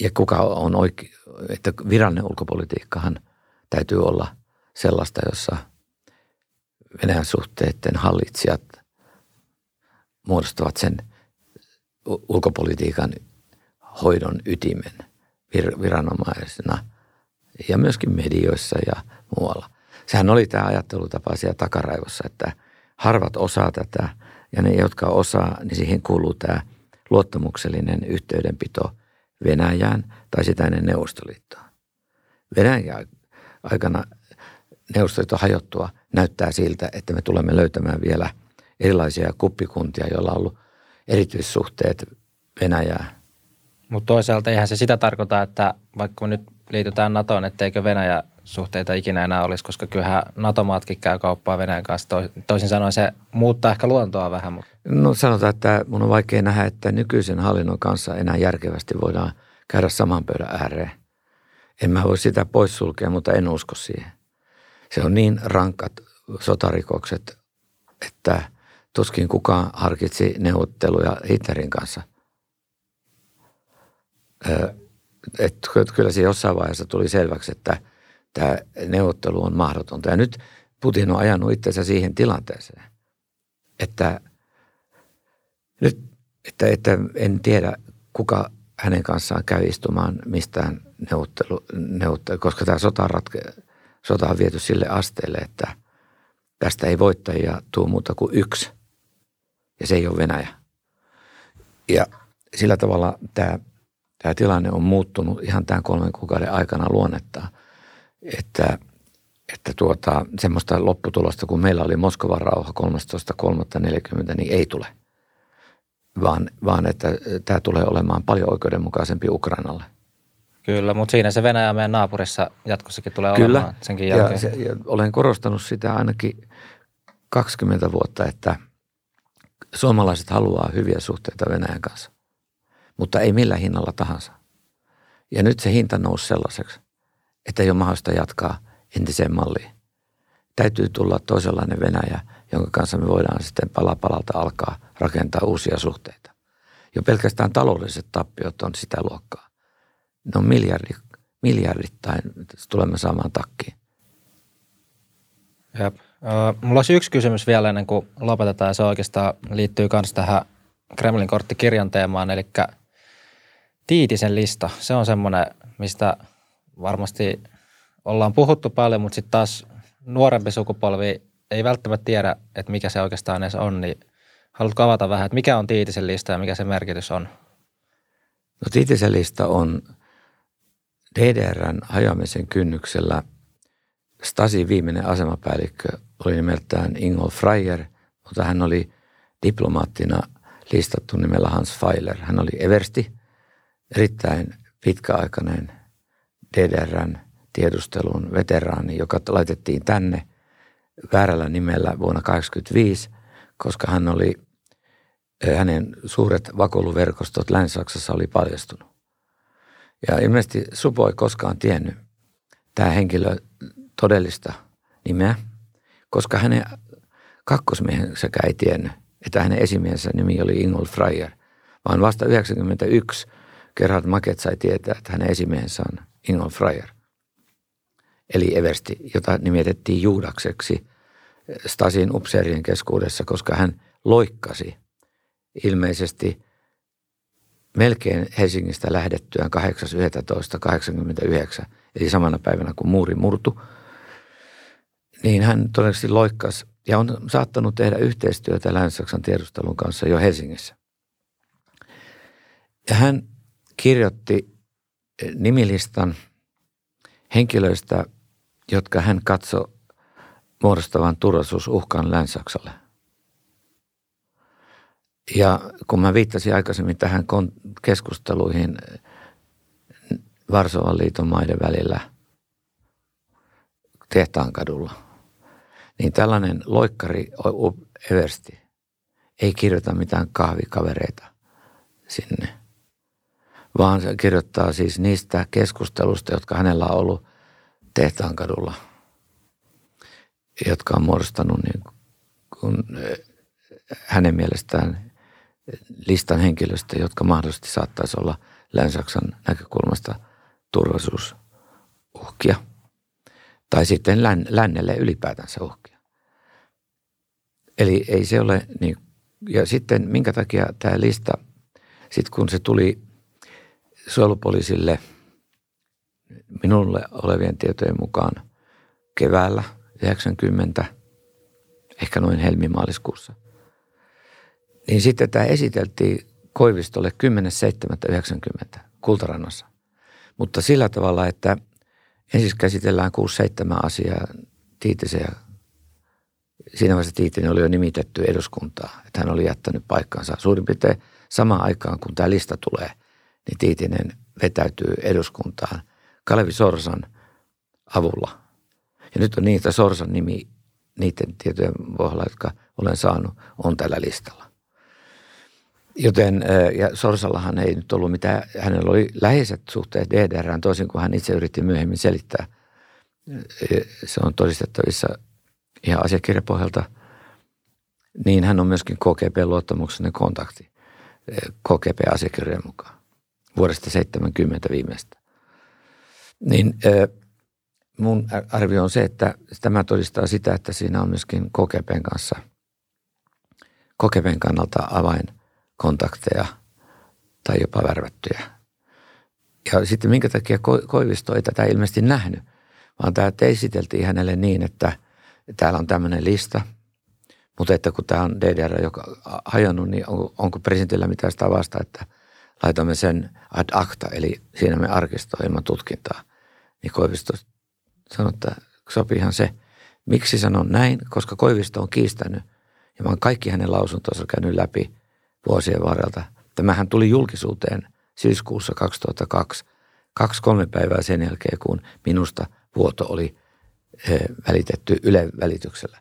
ja kuka on oikein, että virallinen ulkopolitiikkahan täytyy olla sellaista, jossa Venäjän suhteiden hallitsijat muodostavat sen ulkopolitiikan hoidon ytimen vir- viranomaisena ja myöskin medioissa ja muualla. Sehän oli tämä ajattelutapa siellä takaraivossa, että harvat osaa tätä ja ne, jotka osaa, niin siihen kuuluu tämä luottamuksellinen yhteydenpito Venäjään tai sitä ennen Neuvostoliittoa. Venäjän aikana Neuvostoliiton hajottua näyttää siltä, että me tulemme löytämään vielä erilaisia kuppikuntia, joilla on ollut erityissuhteet Venäjää mutta toisaalta eihän se sitä tarkoita, että vaikka me nyt liitytään NATOon, etteikö Venäjä suhteita ikinä enää olisi, koska kyllähän NATO-maatkin käy kauppaa Venäjän kanssa. Toisin sanoen se muuttaa ehkä luontoa vähän. Mutta. No sanotaan, että mun on vaikea nähdä, että nykyisen hallinnon kanssa enää järkevästi voidaan käydä saman pöydän ääreen. En mä voi sitä poissulkea, mutta en usko siihen. Se on niin rankat sotarikokset, että tuskin kukaan harkitsi neuvotteluja Hitlerin kanssa – että kyllä se jossain vaiheessa tuli selväksi, että tämä neuvottelu on mahdotonta. Ja nyt Putin on ajanut itsensä siihen tilanteeseen, että nyt että, että en tiedä, kuka hänen kanssaan käy istumaan mistään neuvottelu, neuvottelu koska tämä sota, ratke, sota on viety sille asteelle, että tästä ei voittajia tuu muuta kuin yksi. Ja se ei ole Venäjä. Ja sillä tavalla tämä, tämä tilanne on muuttunut ihan tämän kolmen kuukauden aikana luonnetta, että, että tuota, semmoista lopputulosta, kun meillä oli Moskovan rauha 13.3.40, niin ei tule. Vaan, vaan että tämä tulee olemaan paljon oikeudenmukaisempi Ukrainalle. Kyllä, mutta siinä se Venäjä meidän naapurissa jatkossakin tulee Kyllä. olemaan senkin jälkeen. Ja, se, ja olen korostanut sitä ainakin 20 vuotta, että suomalaiset haluaa hyviä suhteita Venäjän kanssa, mutta ei millä hinnalla tahansa. Ja nyt se hinta nousi sellaiseksi, että ei ole mahdollista jatkaa entiseen malliin. Täytyy tulla toisenlainen Venäjä, jonka kanssa me voidaan sitten pala palalta alkaa rakentaa uusia suhteita. Jo pelkästään taloudelliset tappiot on sitä luokkaa. Ne on miljardi, miljardittain tulemme saamaan takkiin. Jep. Mulla olisi yksi kysymys vielä ennen kuin lopetetaan ja se oikeastaan liittyy myös tähän Kremlin korttikirjan teemaan, eli Tiitisen lista. Se on semmoinen, mistä varmasti ollaan puhuttu paljon, mutta sitten taas nuorempi sukupolvi ei välttämättä tiedä, että mikä se oikeastaan edes on, niin haluatko avata vähän, että mikä on Tiitisen lista ja mikä se merkitys on? No Tiitisen lista on DDRn hajoamisen kynnyksellä Stasin viimeinen asemapäällikkö oli nimeltään Ingolf Freier, mutta hän oli diplomaattina listattu nimellä Hans Feiler. Hän oli eversti, erittäin pitkäaikainen DDRn tiedustelun veteraani, joka laitettiin tänne väärällä nimellä vuonna 1985, koska hän oli, hänen suuret vakoiluverkostot Länsi-Saksassa oli paljastunut. Ja ilmeisesti Supo ei koskaan tiennyt tämä henkilö todellista nimeä, koska hänen kakkosmiehensäkään ei tiennyt, että hänen esimiehensä nimi oli Ingolf Freier, vaan vasta 91 Gerhard Maket sai tietää, että hänen esimiehensä on Ingolf Freier. Eli Eversti, jota nimitettiin Juudakseksi Stasin upseerien keskuudessa, koska hän loikkasi ilmeisesti – melkein Helsingistä lähdettyään 8.11.89, eli samana päivänä kun muuri murtu, niin hän todennäköisesti loikkas ja on saattanut tehdä yhteistyötä Länsi-Saksan tiedustelun kanssa jo Helsingissä. Ja hän kirjoitti nimilistan henkilöistä, jotka hän katsoi muodostavan turvallisuusuhkan Länsi-Saksalle. Ja kun mä viittasin aikaisemmin tähän keskusteluihin Varsovan liiton maiden välillä Tehtaankadulla, niin tällainen loikkari Eversti ei kirjoita mitään kahvikavereita sinne, vaan se kirjoittaa siis niistä keskustelusta, jotka hänellä on ollut Tehtaankadulla, jotka on muodostanut niin kuin hänen mielestään listan henkilöstä, jotka mahdollisesti saattaisi olla Länsi-Saksan näkökulmasta turvallisuusuhkia. Tai sitten län, lännelle ylipäätänsä uhkia. Eli ei se ole niin. Ja sitten minkä takia tämä lista, sitten kun se tuli suojelupoliisille minulle olevien tietojen mukaan keväällä 90, ehkä noin helmimaaliskuussa – niin sitten tämä esiteltiin Koivistolle 10.7.90 Kultarannassa. Mutta sillä tavalla, että ensin käsitellään 6-7 asiaa Tiitisen ja siinä vaiheessa Tiitinen oli jo nimitetty eduskuntaa, että hän oli jättänyt paikkansa. Suurin piirtein samaan aikaan, kun tämä lista tulee, niin Tiitinen vetäytyy eduskuntaan Kalevi Sorsan avulla. Ja nyt on niin, että Sorsan nimi niiden tietojen pohjalla, jotka olen saanut, on tällä listalla. Joten, ja Sorsallahan ei nyt ollut mitään, hänellä oli läheiset suhteet DDRään toisin kuin hän itse yritti myöhemmin selittää. Se on todistettavissa ihan asiakirjapohjalta. Niin hän on myöskin KGP-luottamuksellinen kontakti KGP-asiakirjojen mukaan vuodesta 70 viimeistä. Niin mun arvio on se, että tämä todistaa sitä, että siinä on myöskin KGPn kanssa, KGPn kannalta avain – kontakteja tai jopa värvättyjä. Ja sitten minkä takia Koivisto ei tätä ilmeisesti nähnyt, vaan tämä esiteltiin hänelle niin, että täällä on tämmöinen lista, mutta että kun tämä on DDR joka hajonnut, niin onko presidentillä mitään sitä vasta, että laitamme sen ad acta, eli siinä me arkistoa ilman tutkintaa. Niin Koivisto sanoi, että sopiihan se. Miksi sanon näin? Koska Koivisto on kiistänyt, ja mä oon kaikki hänen lausuntonsa käynyt läpi vuosien varrelta. Tämähän tuli julkisuuteen syyskuussa 2002, kaksi-kolme päivää sen jälkeen, kun minusta vuoto oli eh, välitetty Yle välityksellä.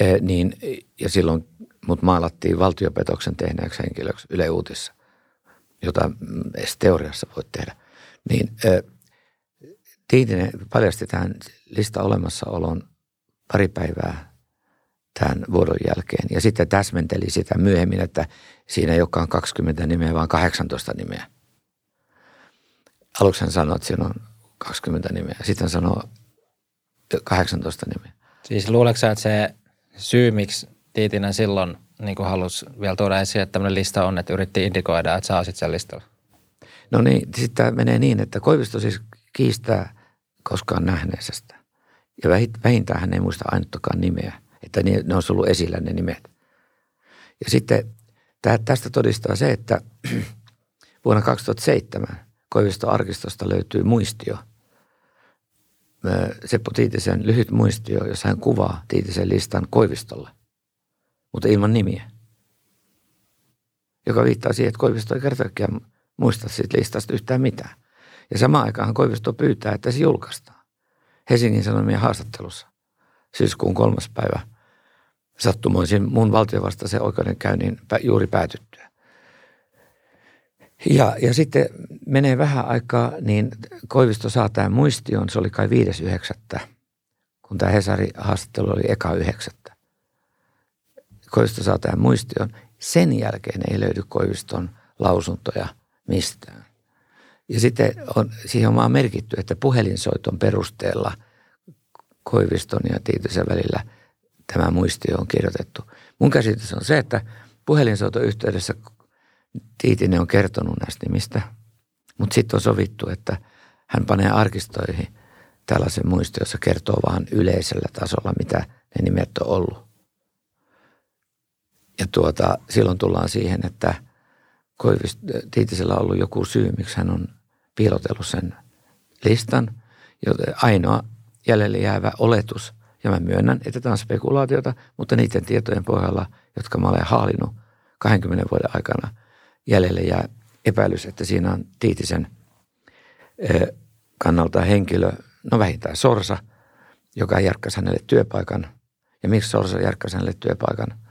Eh, niin, ja silloin mut maalattiin valtiopetoksen tehneeksi henkilöksi Yle Uutissa, jota edes teoriassa voit tehdä. Niin Tiitinen paljasti tämän lista olemassaolon pari päivää tämän vuodon jälkeen. Ja sitten täsmenteli sitä myöhemmin, että siinä ei olekaan 20 nimeä, vaan 18 nimeä. Aluksi hän sanoi, että siinä on 20 nimeä. Sitten hän sanoi 18 nimeä. Siis luuleeko että se syy, miksi Tiitinen silloin niin kuin halusi vielä tuoda esiin, että tämmöinen lista on, että yritti indikoida, että saa sitten sen listalla? No niin, sitten tämä menee niin, että Koivisto siis kiistää koskaan nähneensä sitä. Ja vähintään hän ei muista ainuttakaan nimeä, että ne on ollut esillä ne nimet. Ja sitten tästä todistaa se, että vuonna 2007 Koiviston arkistosta löytyy muistio – Seppo Tiitisen lyhyt muistio, jossa hän kuvaa Tiitisen listan Koivistolle, mutta ilman nimiä. Joka viittaa siihen, että Koivisto ei kertaakaan muista siitä listasta yhtään mitään. Ja samaan aikaan Koivisto pyytää, että se julkaistaan. Helsingin Sanomien haastattelussa syyskuun kolmas päivä sattumoisin mun valtiovastaisen oikeudenkäynnin juuri päätyttyä. Ja, ja sitten menee vähän aikaa, niin Koivisto saa tämän muistion, se oli kai 5.9., kun tämä Hesari haastattelu oli eka yhdeksättä. Koivisto saa tämän muistion. Sen jälkeen ei löydy Koiviston lausuntoja mistään. Ja sitten on, siihen on vaan merkitty, että puhelinsoiton perusteella Koiviston ja Tiitisen välillä tämä muistio on kirjoitettu. Mun käsitys on se, että puhelinsoiton yhteydessä Tiitinen on kertonut näistä nimistä, mutta sitten on sovittu, että hän panee arkistoihin tällaisen muisto, jossa kertoo vaan yleisellä tasolla, mitä ne nimet on ollut. Ja tuota, silloin tullaan siihen, että Koivis, Tiitisellä on ollut joku syy, miksi hän on piilotellut sen listan. Joten ainoa jäljelle jäävä oletus, ja mä myönnän, että tämä on spekulaatiota, mutta niiden tietojen pohjalla, jotka mä olen haalinut 20 vuoden aikana, jäljelle jää epäilys, että siinä on Tiitisen kannalta henkilö, no vähintään Sorsa, joka järkkäsi hänelle työpaikan. Ja miksi Sorsa järkkäsi hänelle työpaikan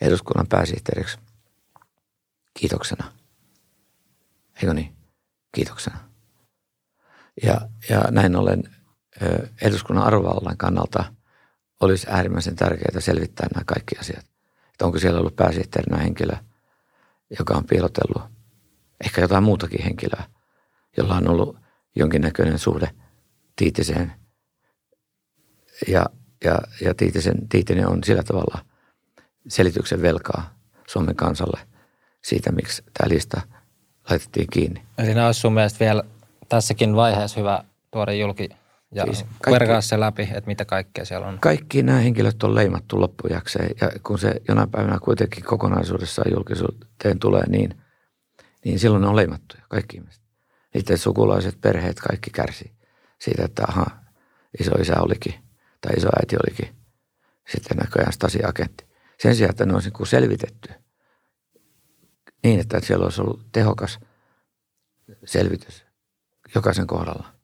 eduskunnan pääsihteeriksi? Kiitoksena. Eikö niin? Kiitoksena. Ja, ja näin ollen eduskunnan arvovallan kannalta olisi äärimmäisen tärkeää selvittää nämä kaikki asiat. Että onko siellä ollut pääsihteerinä henkilö, joka on piilotellut ehkä jotain muutakin henkilöä, jolla on ollut jonkinnäköinen suhde Tiitiseen. Ja, ja, ja Tiitisen, Tiitinen on sillä tavalla selityksen velkaa Suomen kansalle siitä, miksi tämä lista laitettiin kiinni. Siinä olisi sun mielestä vielä tässäkin vaiheessa hyvä tuoda julki ja siis kaikki, se läpi, että mitä kaikkea siellä on. Kaikki nämä henkilöt on leimattu loppujakseen ja kun se jonain päivänä kuitenkin kokonaisuudessaan julkisuuteen tulee, niin, niin silloin ne on leimattuja, kaikki ihmiset. Niiden sukulaiset, perheet, kaikki kärsii siitä, että aha, iso isä olikin tai iso äiti olikin sitten näköjään Stasi-agentti. Sen sijaan, että ne olisi niin selvitetty niin, että siellä olisi ollut tehokas selvitys jokaisen kohdalla –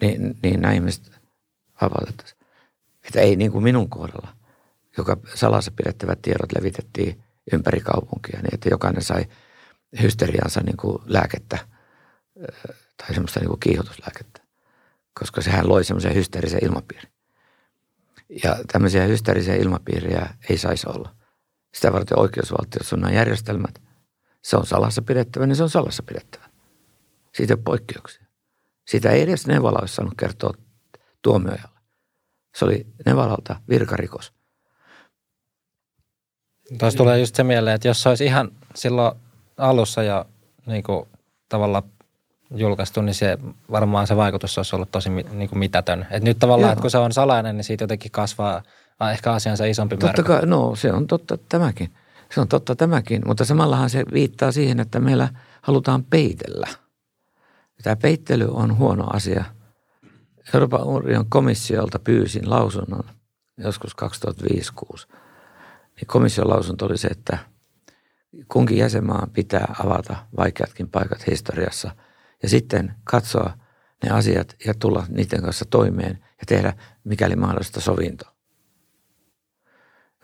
niin, niin nämä ihmiset vapautettaisiin. Että ei niin kuin minun kohdalla, joka salassa pidettävät tiedot levitettiin ympäri kaupunkia, niin että jokainen sai hysteriansa niin kuin lääkettä tai semmoista niin kuin kiihotuslääkettä, koska sehän loi semmoisen hysteerisen ilmapiirin. Ja tämmöisiä hysteerisiä ilmapiiriä ei saisi olla. Sitä varten oikeusvaltiossa on nämä järjestelmät. Se on salassa pidettävä, niin se on salassa pidettävä. Siitä on poikkeuksia. Sitä ei edes Nevala olisi saanut kertoa tuomioajalle. Se oli Nevalalta virkarikos. Tuossa tulee just se mieleen, että jos se olisi ihan silloin alussa ja niin kuin tavallaan julkaistu, niin se varmaan se vaikutus olisi ollut tosi niin kuin mitätön. Et nyt tavallaan, että kun se on salainen, niin siitä jotenkin kasvaa ehkä asiansa isompi Totta kai, no se on totta tämäkin. Se on totta tämäkin, mutta samallahan se viittaa siihen, että meillä halutaan peitellä. Tämä peittely on huono asia. Euroopan unionin komissiolta pyysin lausunnon joskus 2005-2006. Niin komission lausunto oli se, että kunkin jäsenmaan pitää avata vaikeatkin paikat historiassa ja sitten katsoa ne asiat ja tulla niiden kanssa toimeen ja tehdä mikäli mahdollista sovinto.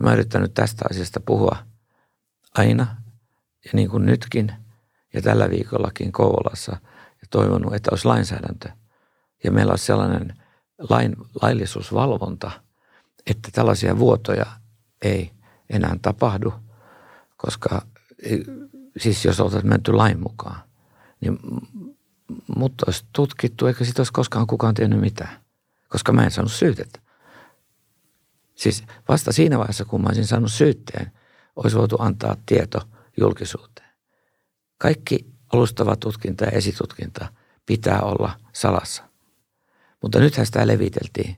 Mä oon yrittänyt tästä asiasta puhua aina ja niin kuin nytkin ja tällä viikollakin Kouvolassa ja toivonut, että olisi lainsäädäntö ja meillä olisi sellainen lain, laillisuusvalvonta, että tällaisia vuotoja ei enää tapahdu, koska siis jos oltaisiin menty lain mukaan, niin mutta olisi tutkittu, eikä siitä olisi koskaan kukaan tiennyt mitään, koska mä en saanut syytettä. Siis vasta siinä vaiheessa, kun mä olisin saanut syytteen, olisi voitu antaa tieto julkisuuteen. Kaikki alustava tutkinta ja esitutkinta pitää olla salassa. Mutta nythän sitä leviteltiin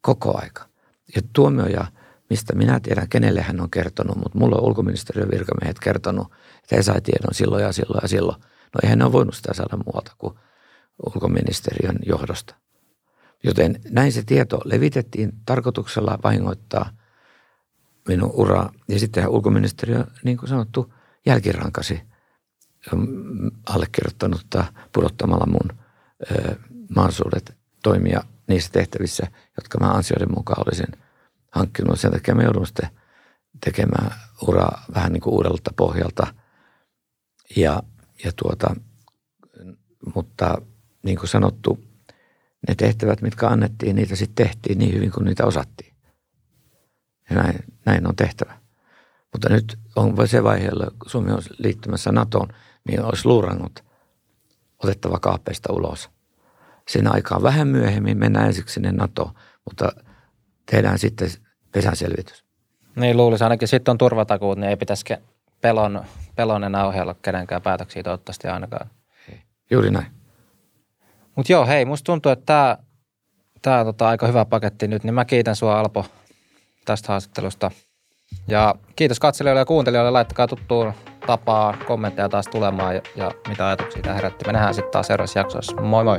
koko aika. Ja tuomioja, mistä minä tiedän, kenelle hän on kertonut, mutta mulla on ulkoministeriön virkamiehet kertonut, että he sai tiedon silloin ja silloin ja silloin. No eihän ne ole voinut sitä saada muualta kuin ulkoministeriön johdosta. Joten näin se tieto levitettiin tarkoituksella vahingoittaa minun uraa. Ja sitten ulkoministeriö, niin kuin sanottu, jälkirankasi allekirjoittanutta pudottamalla mun ö, mahdollisuudet toimia niissä tehtävissä, jotka mä ansioiden mukaan olisin hankkinut. Sen takia mä joudun sitten tekemään uraa vähän niin kuin uudelta pohjalta. Ja, ja tuota, mutta niin kuin sanottu, ne tehtävät, mitkä annettiin, niitä sitten tehtiin niin hyvin kuin niitä osattiin. Ja näin, näin on tehtävä. Mutta nyt on se vaihe, kun Suomi on liittymässä NATOon, niin olisi luurannut otettava kaapeista ulos. Sen aikaan vähän myöhemmin mennään ensiksi sinne NATOon, mutta tehdään sitten pesänselvitys. Niin luulisi ainakin sitten on turvatakuut, niin ei pitäisi pelon, pelon enää ohjella kenenkään päätöksiä toivottavasti ainakaan. Juuri näin. Mutta joo, hei, musta tuntuu, että tämä tää tota, aika hyvä paketti nyt, niin mä kiitän sua Alpo tästä haastattelusta. Ja kiitos katselijoille ja kuuntelijoille, laittakaa tuttuun tapaa kommentteja taas tulemaan ja, ja mitä ajatuksia tämä herätti. Me nähdään sitten taas seuraavassa jaksossa. Moi moi!